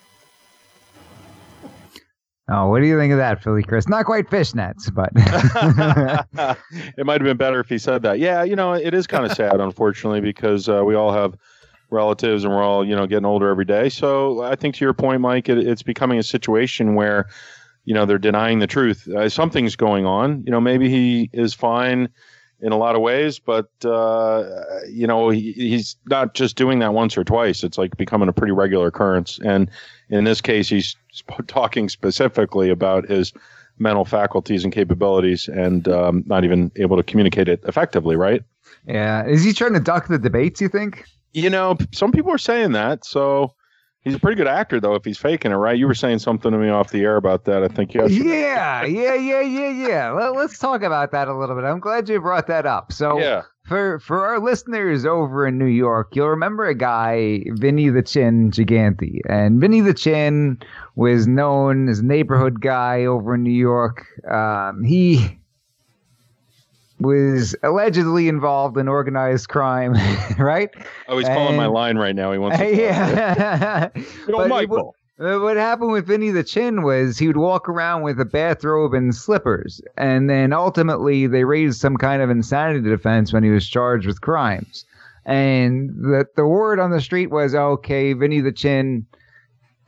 Oh, what do you think of that, Philly Chris? Not quite fishnets, but it might have been better if he said that. Yeah, you know, it is kind of sad, unfortunately, because uh, we all have relatives and we're all, you know, getting older every day. So I think to your point, Mike, it, it's becoming a situation where, you know, they're denying the truth. Uh, something's going on. You know, maybe he is fine in a lot of ways, but uh, you know, he, he's not just doing that once or twice. It's like becoming a pretty regular occurrence. And in this case, he's talking specifically about his mental faculties and capabilities and um, not even able to communicate it effectively, right? Yeah. Is he trying to duck the debates, you think? You know, some people are saying that. So he's a pretty good actor, though, if he's faking it, right? You were saying something to me off the air about that, I think, yesterday. Yeah, yeah, yeah, yeah, yeah. Let, us talk about that a little bit. I'm glad you brought that up. So, yeah for for our listeners over in New York, you'll remember a guy, Vinny the Chin Gigante. And Vinny the Chin was known as a neighborhood guy over in New York. Um, he was allegedly involved in organized crime, right? Oh, he's and, calling my line right now. He wants to. Yeah. know, Michael. What happened with Vinny the Chin was he would walk around with a bathrobe and slippers, and then ultimately they raised some kind of insanity defense when he was charged with crimes. And the the word on the street was, okay, Vinny the Chin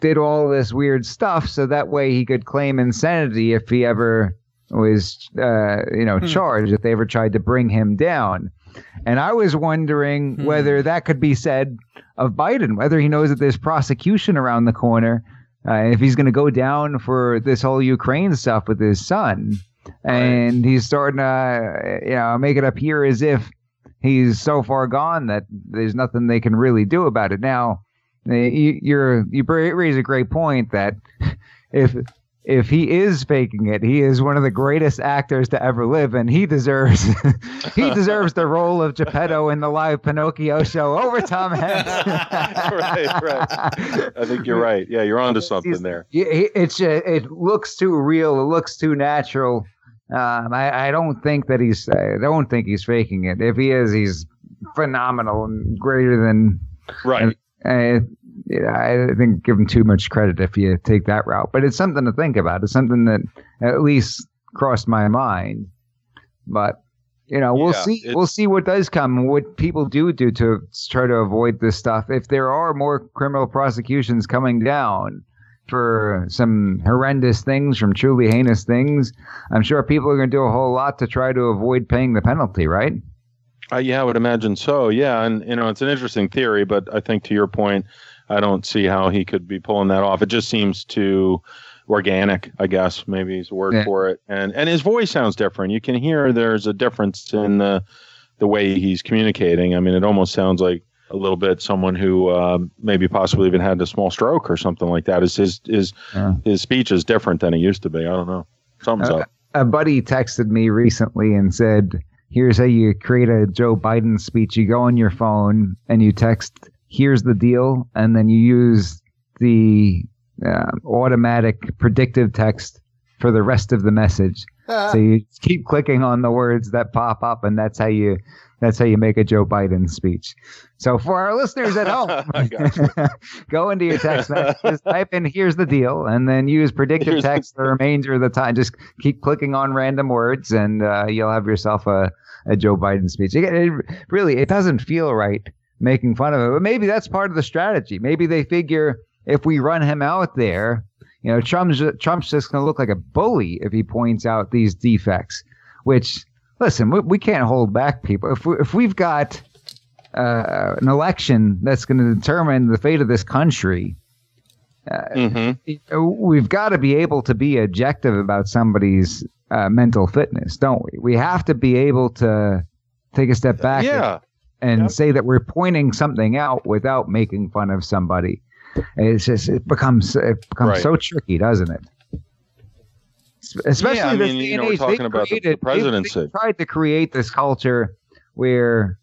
did all this weird stuff, so that way he could claim insanity if he ever was, uh, you know, hmm. charged, if they ever tried to bring him down. And I was wondering hmm. whether that could be said of Biden, whether he knows that there's prosecution around the corner, uh, if he's going to go down for this whole Ukraine stuff with his son. And he's starting to, you know, make it appear as if he's so far gone that there's nothing they can really do about it. Now, you, you're you raise a great point that if if he is faking it, he is one of the greatest actors to ever live, and he deserves he deserves the role of Geppetto in the live Pinocchio show over Tom Hanks. right, right. I think you're right. Yeah, you're onto something He's, there. It's it looks too real. It looks too natural. Um, I, I don't think that he's I don't think he's faking it. If he is, he's phenomenal and greater than right. Uh, yeah, I think give him too much credit if you take that route. But it's something to think about. It's something that at least crossed my mind. But you know, we'll yeah, see. We'll see what does come. What people do do to try to avoid this stuff. If there are more criminal prosecutions coming down for some horrendous things, from truly heinous things, I'm sure people are going to do a whole lot to try to avoid paying the penalty. Right? Uh, yeah, I would imagine so. Yeah, and you know, it's an interesting theory, but I think to your point, I don't see how he could be pulling that off. It just seems too organic, I guess maybe is a word yeah. for it. And and his voice sounds different. You can hear there's a difference in the the way he's communicating. I mean, it almost sounds like a little bit someone who uh, maybe possibly even had a small stroke or something like that. Is his his yeah. his speech is different than it used to be. I don't know. Something's uh, up. A buddy texted me recently and said, "Here's how you create a Joe Biden speech. You go on your phone and you text." here's the deal, and then you use the uh, automatic predictive text for the rest of the message. Uh, so you keep clicking on the words that pop up, and that's how you that's how you make a Joe Biden speech. So for our listeners at home, go into your text messages, just type in "Here's the deal," and then use predictive Here's text the, the remainder of the time. Just keep clicking on random words, and uh, you'll have yourself a, a Joe Biden speech. It, it, really, it doesn't feel right making fun of him. But maybe that's part of the strategy. Maybe they figure if we run him out there, you know, Trump's Trump's just going to look like a bully if he points out these defects. Which, listen, we, we can't hold back people. If we, if we've got uh, an election that's going to determine the fate of this country. Uh, mm-hmm. We've got to be able to be objective about somebody's uh, mental fitness, don't we? We have to be able to take a step back. Yeah and Yep. say that we're pointing something out without making fun of somebody. It's just it becomes it becomes Right. so tricky, doesn't it? Es- Especially Yeah, I this mean, you know, we're talking about the- the created- they- presidency. They, tried to create this culture where,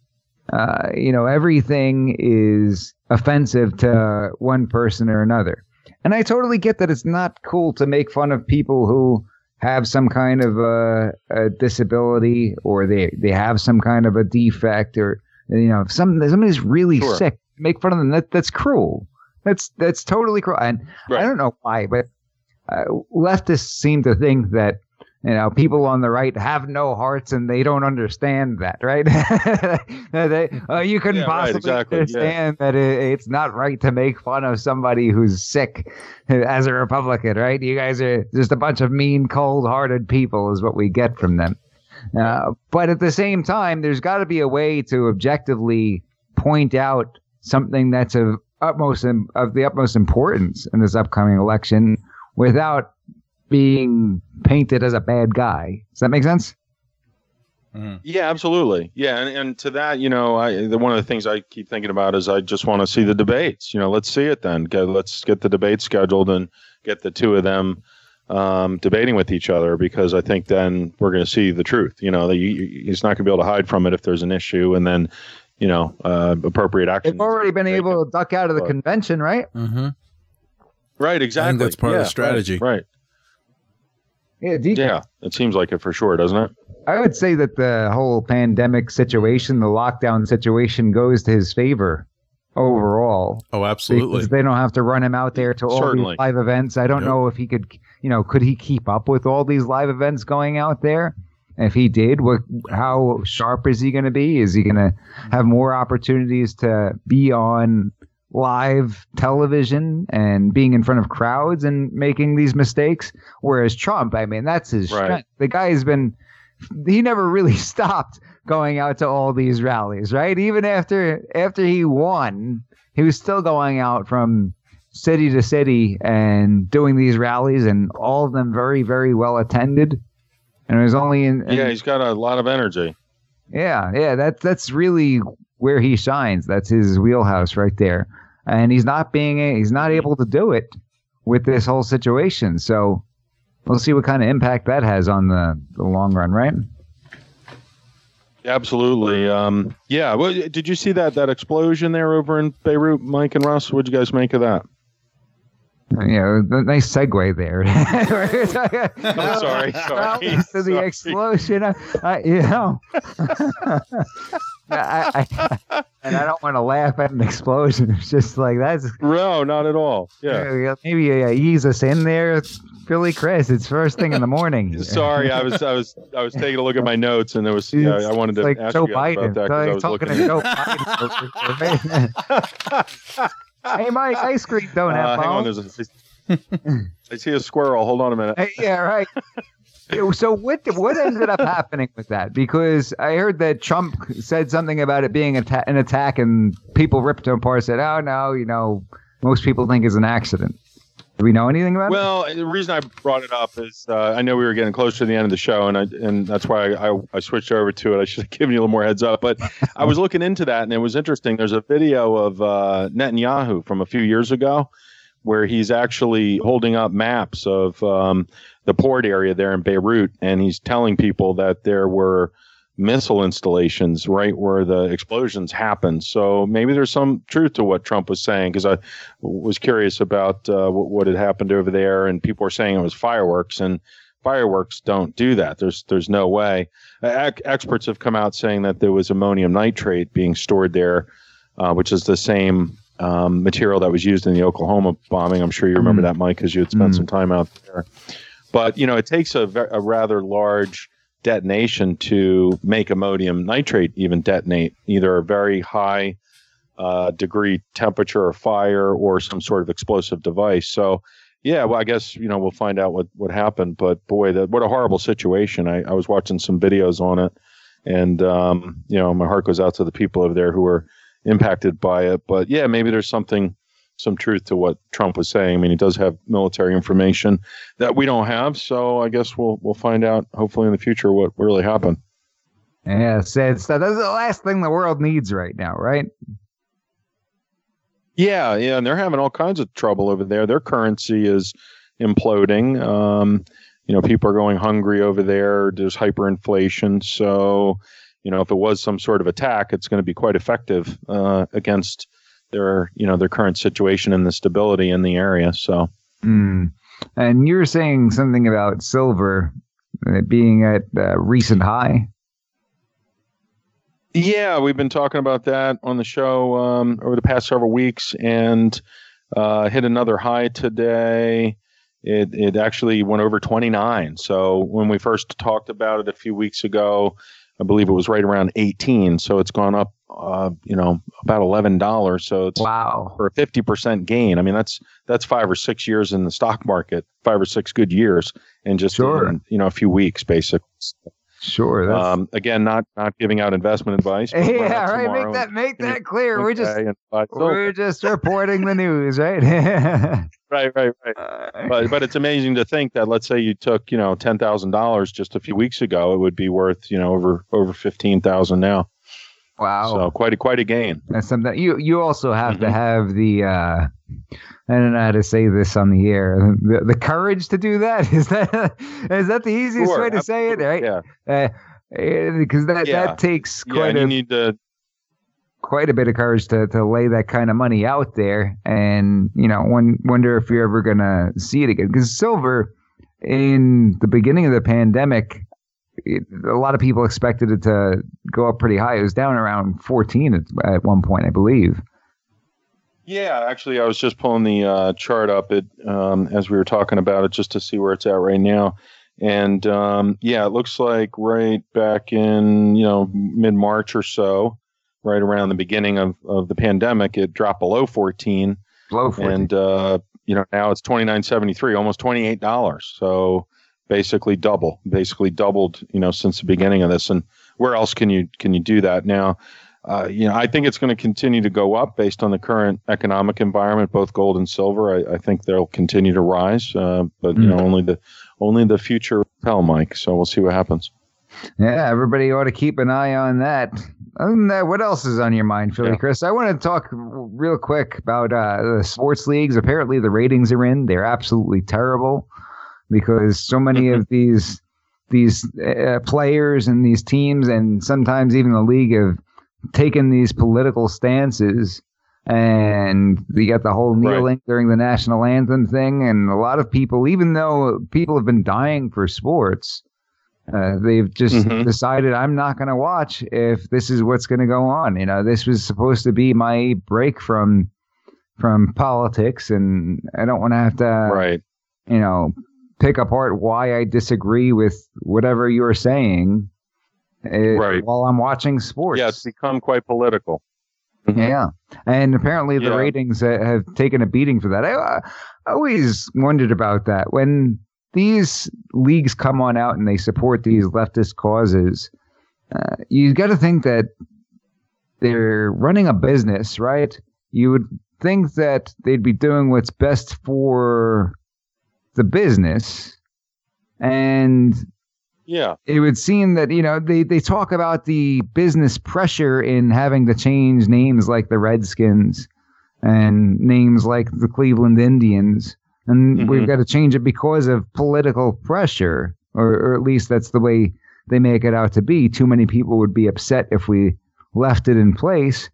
uh, you know, everything is offensive to one person or another. And I totally get that it's not cool to make fun of people who have some kind of a, a disability or they, they have some kind of a defect or you know if some somebody's really Sure. sick make fun of them that that's cruel that's that's totally cruel and Right. I don't know why but uh, leftists seem to think that you know people on the right have no hearts and they don't understand that right? They, uh, you couldn't Yeah, right, possibly exactly, yeah. understand that it, it's not right to make fun of somebody who's sick as a republican right? You guys are just a bunch of mean cold-hearted people is what we get from them. Uh, but at the same time there's got to be a way to objectively point out something that's of utmost of the utmost importance in this upcoming election without being painted as a bad guy. Does that make sense? Yeah, absolutely. Yeah, and, and to that, you know, I the one of the things I keep thinking about is I just want to see the debates. You know, let's see it then. Go, let's get the debate scheduled and get the two of them um, debating with each other because I think then we're going to see the truth. You know, that you, you- he's not going to be able to hide from it if there's an issue, and then you know, uh, appropriate action. They've already been able to duck out of the But- convention, right? Mm-hmm. Right, exactly. that's part of the strategy. Right. right. Yeah, do you- Yeah, it seems like it for sure, doesn't it? I would say that the whole pandemic situation, the lockdown situation, goes to his favor overall. Oh, absolutely. Because they don't have to run him out there to all Certainly. these live events. I don't Nope. know if he could, you know, could he keep up with all these live events going out there? If he did, what, how sharp is he going to be? Is he going to have more opportunities to be on live television and being in front of crowds and making these mistakes? Whereas Trump, I mean, that's his Right. strength. The guy's been, he never really stopped going out to all these rallies, right? Even after after he won, he was still going out from city to city and doing these rallies, and all of them very, very well attended. And it was only in, in- Yeah, he's got a lot of energy. yeah, yeah. That's that's really where he shines. That's his wheelhouse right there. And he's not being he's not able to do it with this whole situation. So we'll see what kind of impact that has on the, the long run, right? Absolutely. Um, yeah. Well, did you see that that explosion there over in Beirut, Mike and Russ? What'd you guys make of that? Yeah, nice segue there. I'm sorry. Sorry. to the sorry. explosion. I, I, you know, I, I, and I don't want to laugh at an explosion. It's just like that's No, not at all. Yeah. maybe uh, ease us in there, Billy Chris. It's first thing in the morning. Sorry, I was I was I was taking a look at my notes and there was yeah, I wanted to like ask Joe you Biden. about that because I was looking. Joe Biden. hey, Mike, ice cream don't Uh, have hang on, there's a, I see a squirrel. Hold on a minute. Hey, yeah, right. So what what ended up happening with that? Because I heard that Trump said something about it being an attack, and people ripped him apart. Said, "Oh no, you know, most people think it's an accident." Do we know anything about it? Well, the reason I brought it up is uh, I know we were getting close to the end of the show, and I, and that's why I, I, I switched over to it. I should have given you a little more heads up, but I was looking into that, and it was interesting. There's a video of uh, Netanyahu from a few years ago where he's actually holding up maps of um, the port area there in Beirut, and he's telling people that there were missile installations right where the explosions happened. So maybe there's some truth to what Trump was saying because I was curious about uh, what, what had happened over there, and people were saying it was fireworks, and fireworks don't do that. There's there's no way. Ec- experts have come out saying that there was ammonium nitrate being stored there, uh, which is the same um, material that was used in the Oklahoma bombing. I'm sure you remember Mm. that, Mike, because you had spent Mm. some time out there. But you know, it takes a, a rather large detonation to make ammonium nitrate even detonate, either a very high uh, degree temperature or fire or some sort of explosive device. So, yeah, well, I guess you know we'll find out what what happened. But boy, that what a horrible situation. I, I was watching some videos on it, and um, you know my heart goes out to the people over there who were impacted by it. But yeah, maybe there's something some truth to what Trump was saying. I mean, he does have military information that we don't have, so I guess we'll we'll find out hopefully in the future what really happened. Yeah, sad stuff. That's the last thing the world needs right now, right? Yeah, yeah, and they're having all kinds of trouble over there. Their currency is imploding. Um, you know, people are going hungry over there. There's hyperinflation. So, you know, if it was some sort of attack, it's going to be quite effective uh, against their, you know, their current situation and the stability in the area. So, Mm. And you're saying something about silver uh, being at a recent high. Yeah, we've been talking about that on the show um, over the past several weeks, and uh, hit another high today. It it actually went over 29. So when we first talked about it a few weeks ago, I believe it was right around 18. So it's gone up, uh, you know, about eleven dollars. So it's Wow. for a 50 percent gain. I mean, that's that's five or six years in the stock market, five or six good years, in just Sure. in, you know a few weeks, basically. Sure. That's, Um, again, not not giving out investment advice. but yeah, right. tomorrow Make that make that clear. We're just okay, and buy silver. we're just reporting the news, right? right, right, right. But but it's amazing to think that let's say you took you know ten thousand dollars just a few weeks ago, it would be worth you know over over fifteen thousand now. Wow. So quite a quite a gain. That's something you you also have to Mhm. have the uh I don't know how to say this on the air. The, the courage to do that is that is that the easiest Sure, way to say it, right? Yeah, Uh, because that Yeah. that takes quite And a you need to quite a bit of courage to to lay that kind of money out there, and you know, one, wonder if you're ever gonna see it again. Because silver, in the beginning of the pandemic, it, a lot of people expected it to go up pretty high. It was down around 14 at, at one point, I believe. Yeah, actually, I was just pulling the uh, chart up it um, as we were talking about it, just to see where it's at right now. And um, yeah, it looks like right back in you know mid March or so, right around the beginning of, of the pandemic, it dropped below 14, Low 14. and uh, you know now it's 29.73, almost 28 dollars. So basically double, basically doubled, you know, since the beginning of this. And where else can you can you do that now? Uh, you know, I think it's going to continue to go up based on the current economic environment, both gold and silver. I, I think they'll continue to rise, uh, but you know, only the only the future tell, Mike. So we'll see what happens. Yeah, everybody ought to keep an eye on that. Other than that, what else is on your mind, Philly Yeah. Chris? I want to talk real quick about uh, the sports leagues. Apparently, the ratings are in. They're absolutely terrible because so many Mm-hmm. of these these uh, players and these teams, and sometimes even the league, have taken these political stances. And you got the whole Right. kneeling during the national anthem thing, and a lot of people, even though people have been dying for sports, uh, they've just Mhm. decided I'm not going to watch if this is what's going to go on. You know, this was supposed to be my break from from politics, and I don't want to have to, right. you know, pick apart why I disagree with whatever you're saying uh, Right. while I'm watching sports. Yeah, it's become quite political. Mhm. Yeah, and apparently the Yeah. ratings uh, have taken a beating for that. I, I always wondered about that when these leagues come on out and they support these leftist causes. Uh, you got to think that they're running a business, right? You would think that they'd be doing what's best for the business, and Yeah, it would seem that you know they they talk about the business pressure in having to change names like the Redskins and names like the Cleveland Indians, and we've Mhm. got to change it because of political pressure, or, or at least that's the way they make it out to be. Too many people would be upset if we left it in place,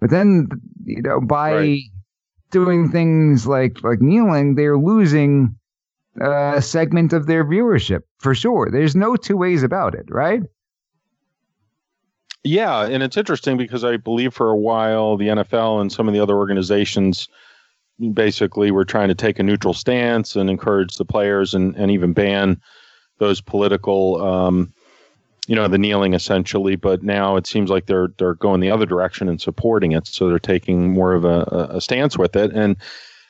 but then you know by Right. doing things like like kneeling, they're losing a segment of their viewership for sure. There's no two ways about it, right? Yeah, and it's interesting because I believe for a while the NFL and some of the other organizations basically were trying to take a neutral stance and encourage the players and, and even ban those political, um, you know, the kneeling essentially. But now it seems like they're they're going the other direction and supporting it, so they're taking more of a- a stance with it. And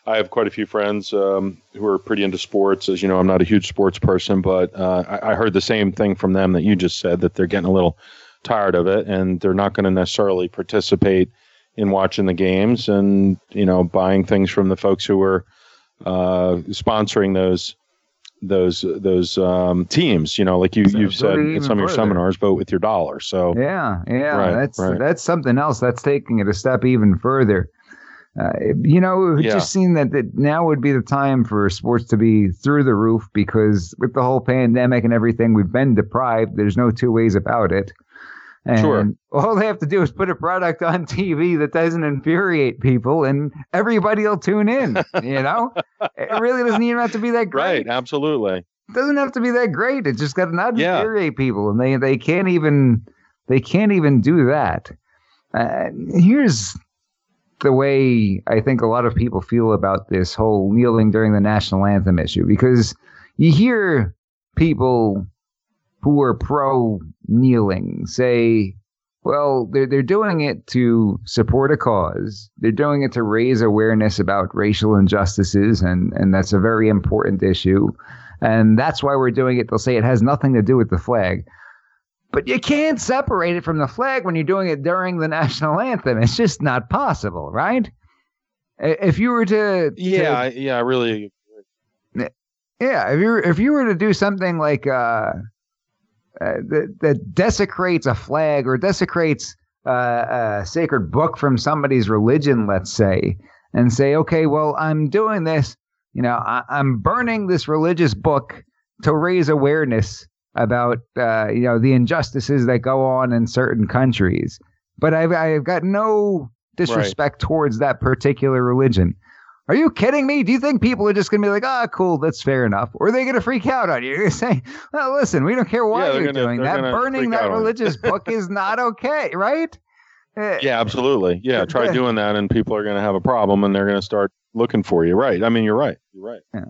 I have quite a few friends um, who are pretty into sports. As you know, I'm not a huge sports person, but uh, I, I heard the same thing from them that you just said that they're getting a little tired of it and they're not going to necessarily participate in watching the games and you know buying things from the folks who are uh, sponsoring those those those um, teams. You know, like you So you've said in some of your further. seminars, vote with your dollar. So Yeah, yeah, Right, that's right. that's something else. That's taking it a step even further. Uh, you know, it Yeah. just seemed that, that now would be the time for sports to be through the roof because with the whole pandemic and everything, we've been deprived. There's no two ways about it. And Sure. all they have to do is put a product on TV that doesn't infuriate people, and everybody will tune in. You know, it really doesn't even have to be that great right, absolutely. it doesn't have to be that great. It just got to not Yeah. infuriate people, and they they can't even they can't even do that. Uh, here's the way I think a lot of people feel about this whole kneeling during the national anthem issue because you hear people who are pro kneeling say, well, they're, they're doing it to support a cause. They're doing it to raise awareness about racial injustices, and, and that's a very important issue. And that's why we're doing it. They'll say it has nothing to do with the flag. But you can't separate it from the flag when you're doing it during the national anthem. It's just not possible, right? If you were to, to Yeah, I- yeah, I really. yeah, if you if you were to do something like uh, uh that that desecrates a flag or desecrates uh, a sacred book from somebody's religion, let's say, and say, okay, well, I'm doing this, you know, I, I'm burning this religious book to raise awareness about uh, you know the injustices that go on in certain countries, but I've I've got no disrespect towards that particular religion. Are you kidding me? Do you think people are just going to be like, ah, cool, that's fair enough? Or are they going to freak out on you? You're going to say, well, listen, we don't care why Yeah, you're gonna- doing that. Burning that out on you." religious book is not okay, right? Uh, Yeah, absolutely. Yeah, try doing that, and people are going to have a problem, and they're going to start looking for you. Right? I mean, you're right. You're right. Yeah.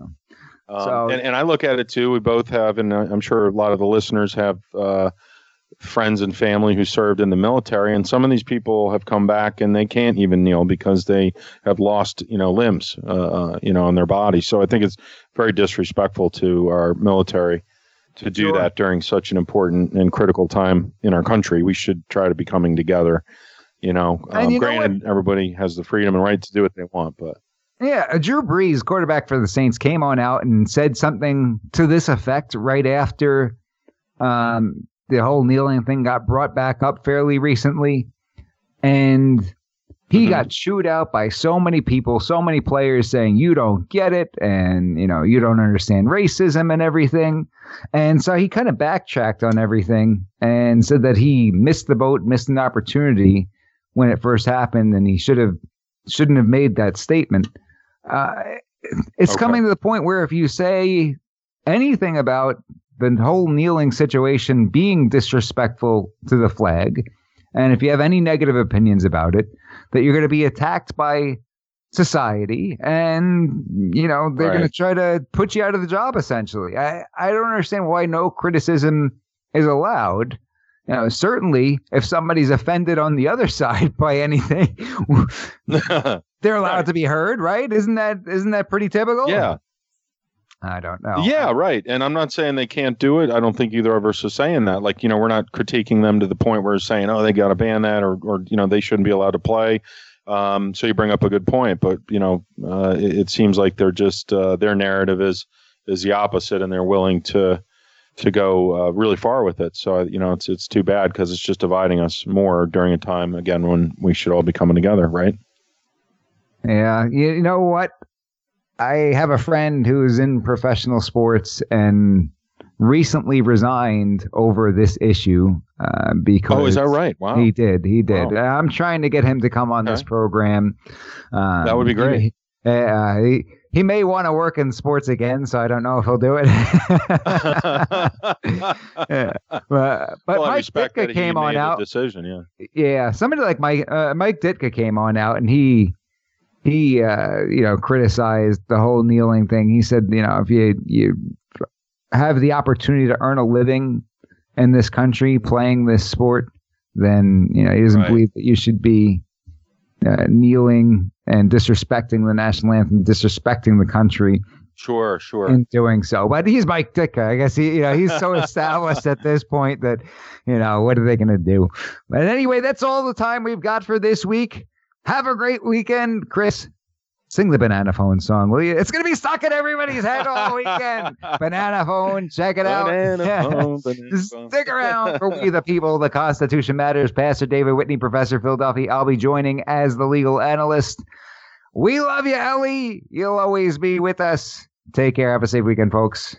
Um, So- and, and I look at it too. We both have, and I'm sure a lot of the listeners have uh, friends and family who served in the military, and some of these people have come back and they can't even kneel because they have lost, you know, limbs, uh, uh, you know, on their body. So I think it's very disrespectful to our military to do Sure. that during such an important and critical time in our country. We should try to be coming together. You know, um, you know granted, everybody has the freedom and right to do what they want, but Yeah, uh, Drew Brees, quarterback for the Saints, came on out and said something to this effect right after um, the whole kneeling thing got brought back up fairly recently. And he Mhm. got chewed out by so many people, so many players saying, you don't get it. And, you know, you don't understand racism and everything. And so he kind of backtracked on everything and said that he missed the boat, missed an opportunity when it first happened, and he should have shouldn't have made that statement. Uh, it's Okay. coming to the point where if you say anything about the whole kneeling situation being disrespectful to the flag, and if you have any negative opinions about it, that you're going to be attacked by society and you know they're going to try to put you out of the job essentially. I i don't understand why no criticism is allowed. You know certainly if somebody's offended on the other side by anything they're allowed Right. to be heard right isn't that isn't that pretty typical yeah, i don't know yeah, right. And I'm not saying they can't do it. I don't think either of us is saying that. Like, you know, we're not critiquing them to the point where we're saying, oh, they got to ban that, or, or you know, they shouldn't be allowed to play. Um, so you bring up a good point, but you know, uh, it, it seems like they're just uh, their narrative is is the opposite, and they're willing to to go uh, really far with it. So you know, it's it's too bad because it's just dividing us more during a time again when we should all be coming together, right? Yeah, you, know what? I have a friend who's in professional sports and recently resigned over this issue uh, because Oh, is that right? Wow. He did. He did. Wow. I'm trying to get him to come on this program. Um, That would be great. He, uh, he, he may want to work in sports again, so I don't know if he'll do it. Yeah. But, but well, Mike respect Ditka came on out. decision. Yeah. Yeah, somebody like Mike uh, Mike Ditka came on out and he he uh, you know criticized the whole kneeling thing. He said, you know, if you you have the opportunity to earn a living in this country playing this sport, then you know he doesn't Right. believe that you should be uh, kneeling and disrespecting the national anthem, disrespecting the country Sure, sure. in doing so. But he's Mike Ditka. I guess he, you know, he's so established at this point that, you know, what are they going to do? But anyway, that's all the time we've got for this week. Have a great weekend, Chris. Sing the banana phone song, will you? It's gonna be stuck in everybody's head all weekend. banana phone, check it out. Banana Yeah. phone, banana. Stick around for We the People, the Constitution Matters. Pastor David Whitney, Professor Philadelphia. I'll be joining as the legal analyst. We love you, Ellie. You'll always be with us. Take care. Have a safe weekend, folks.